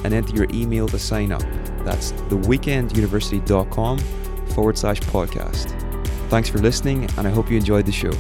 and enter your email to sign up. That's theweekenduniversity.com forward slash podcast. Thanks for listening, and I hope you enjoyed the show.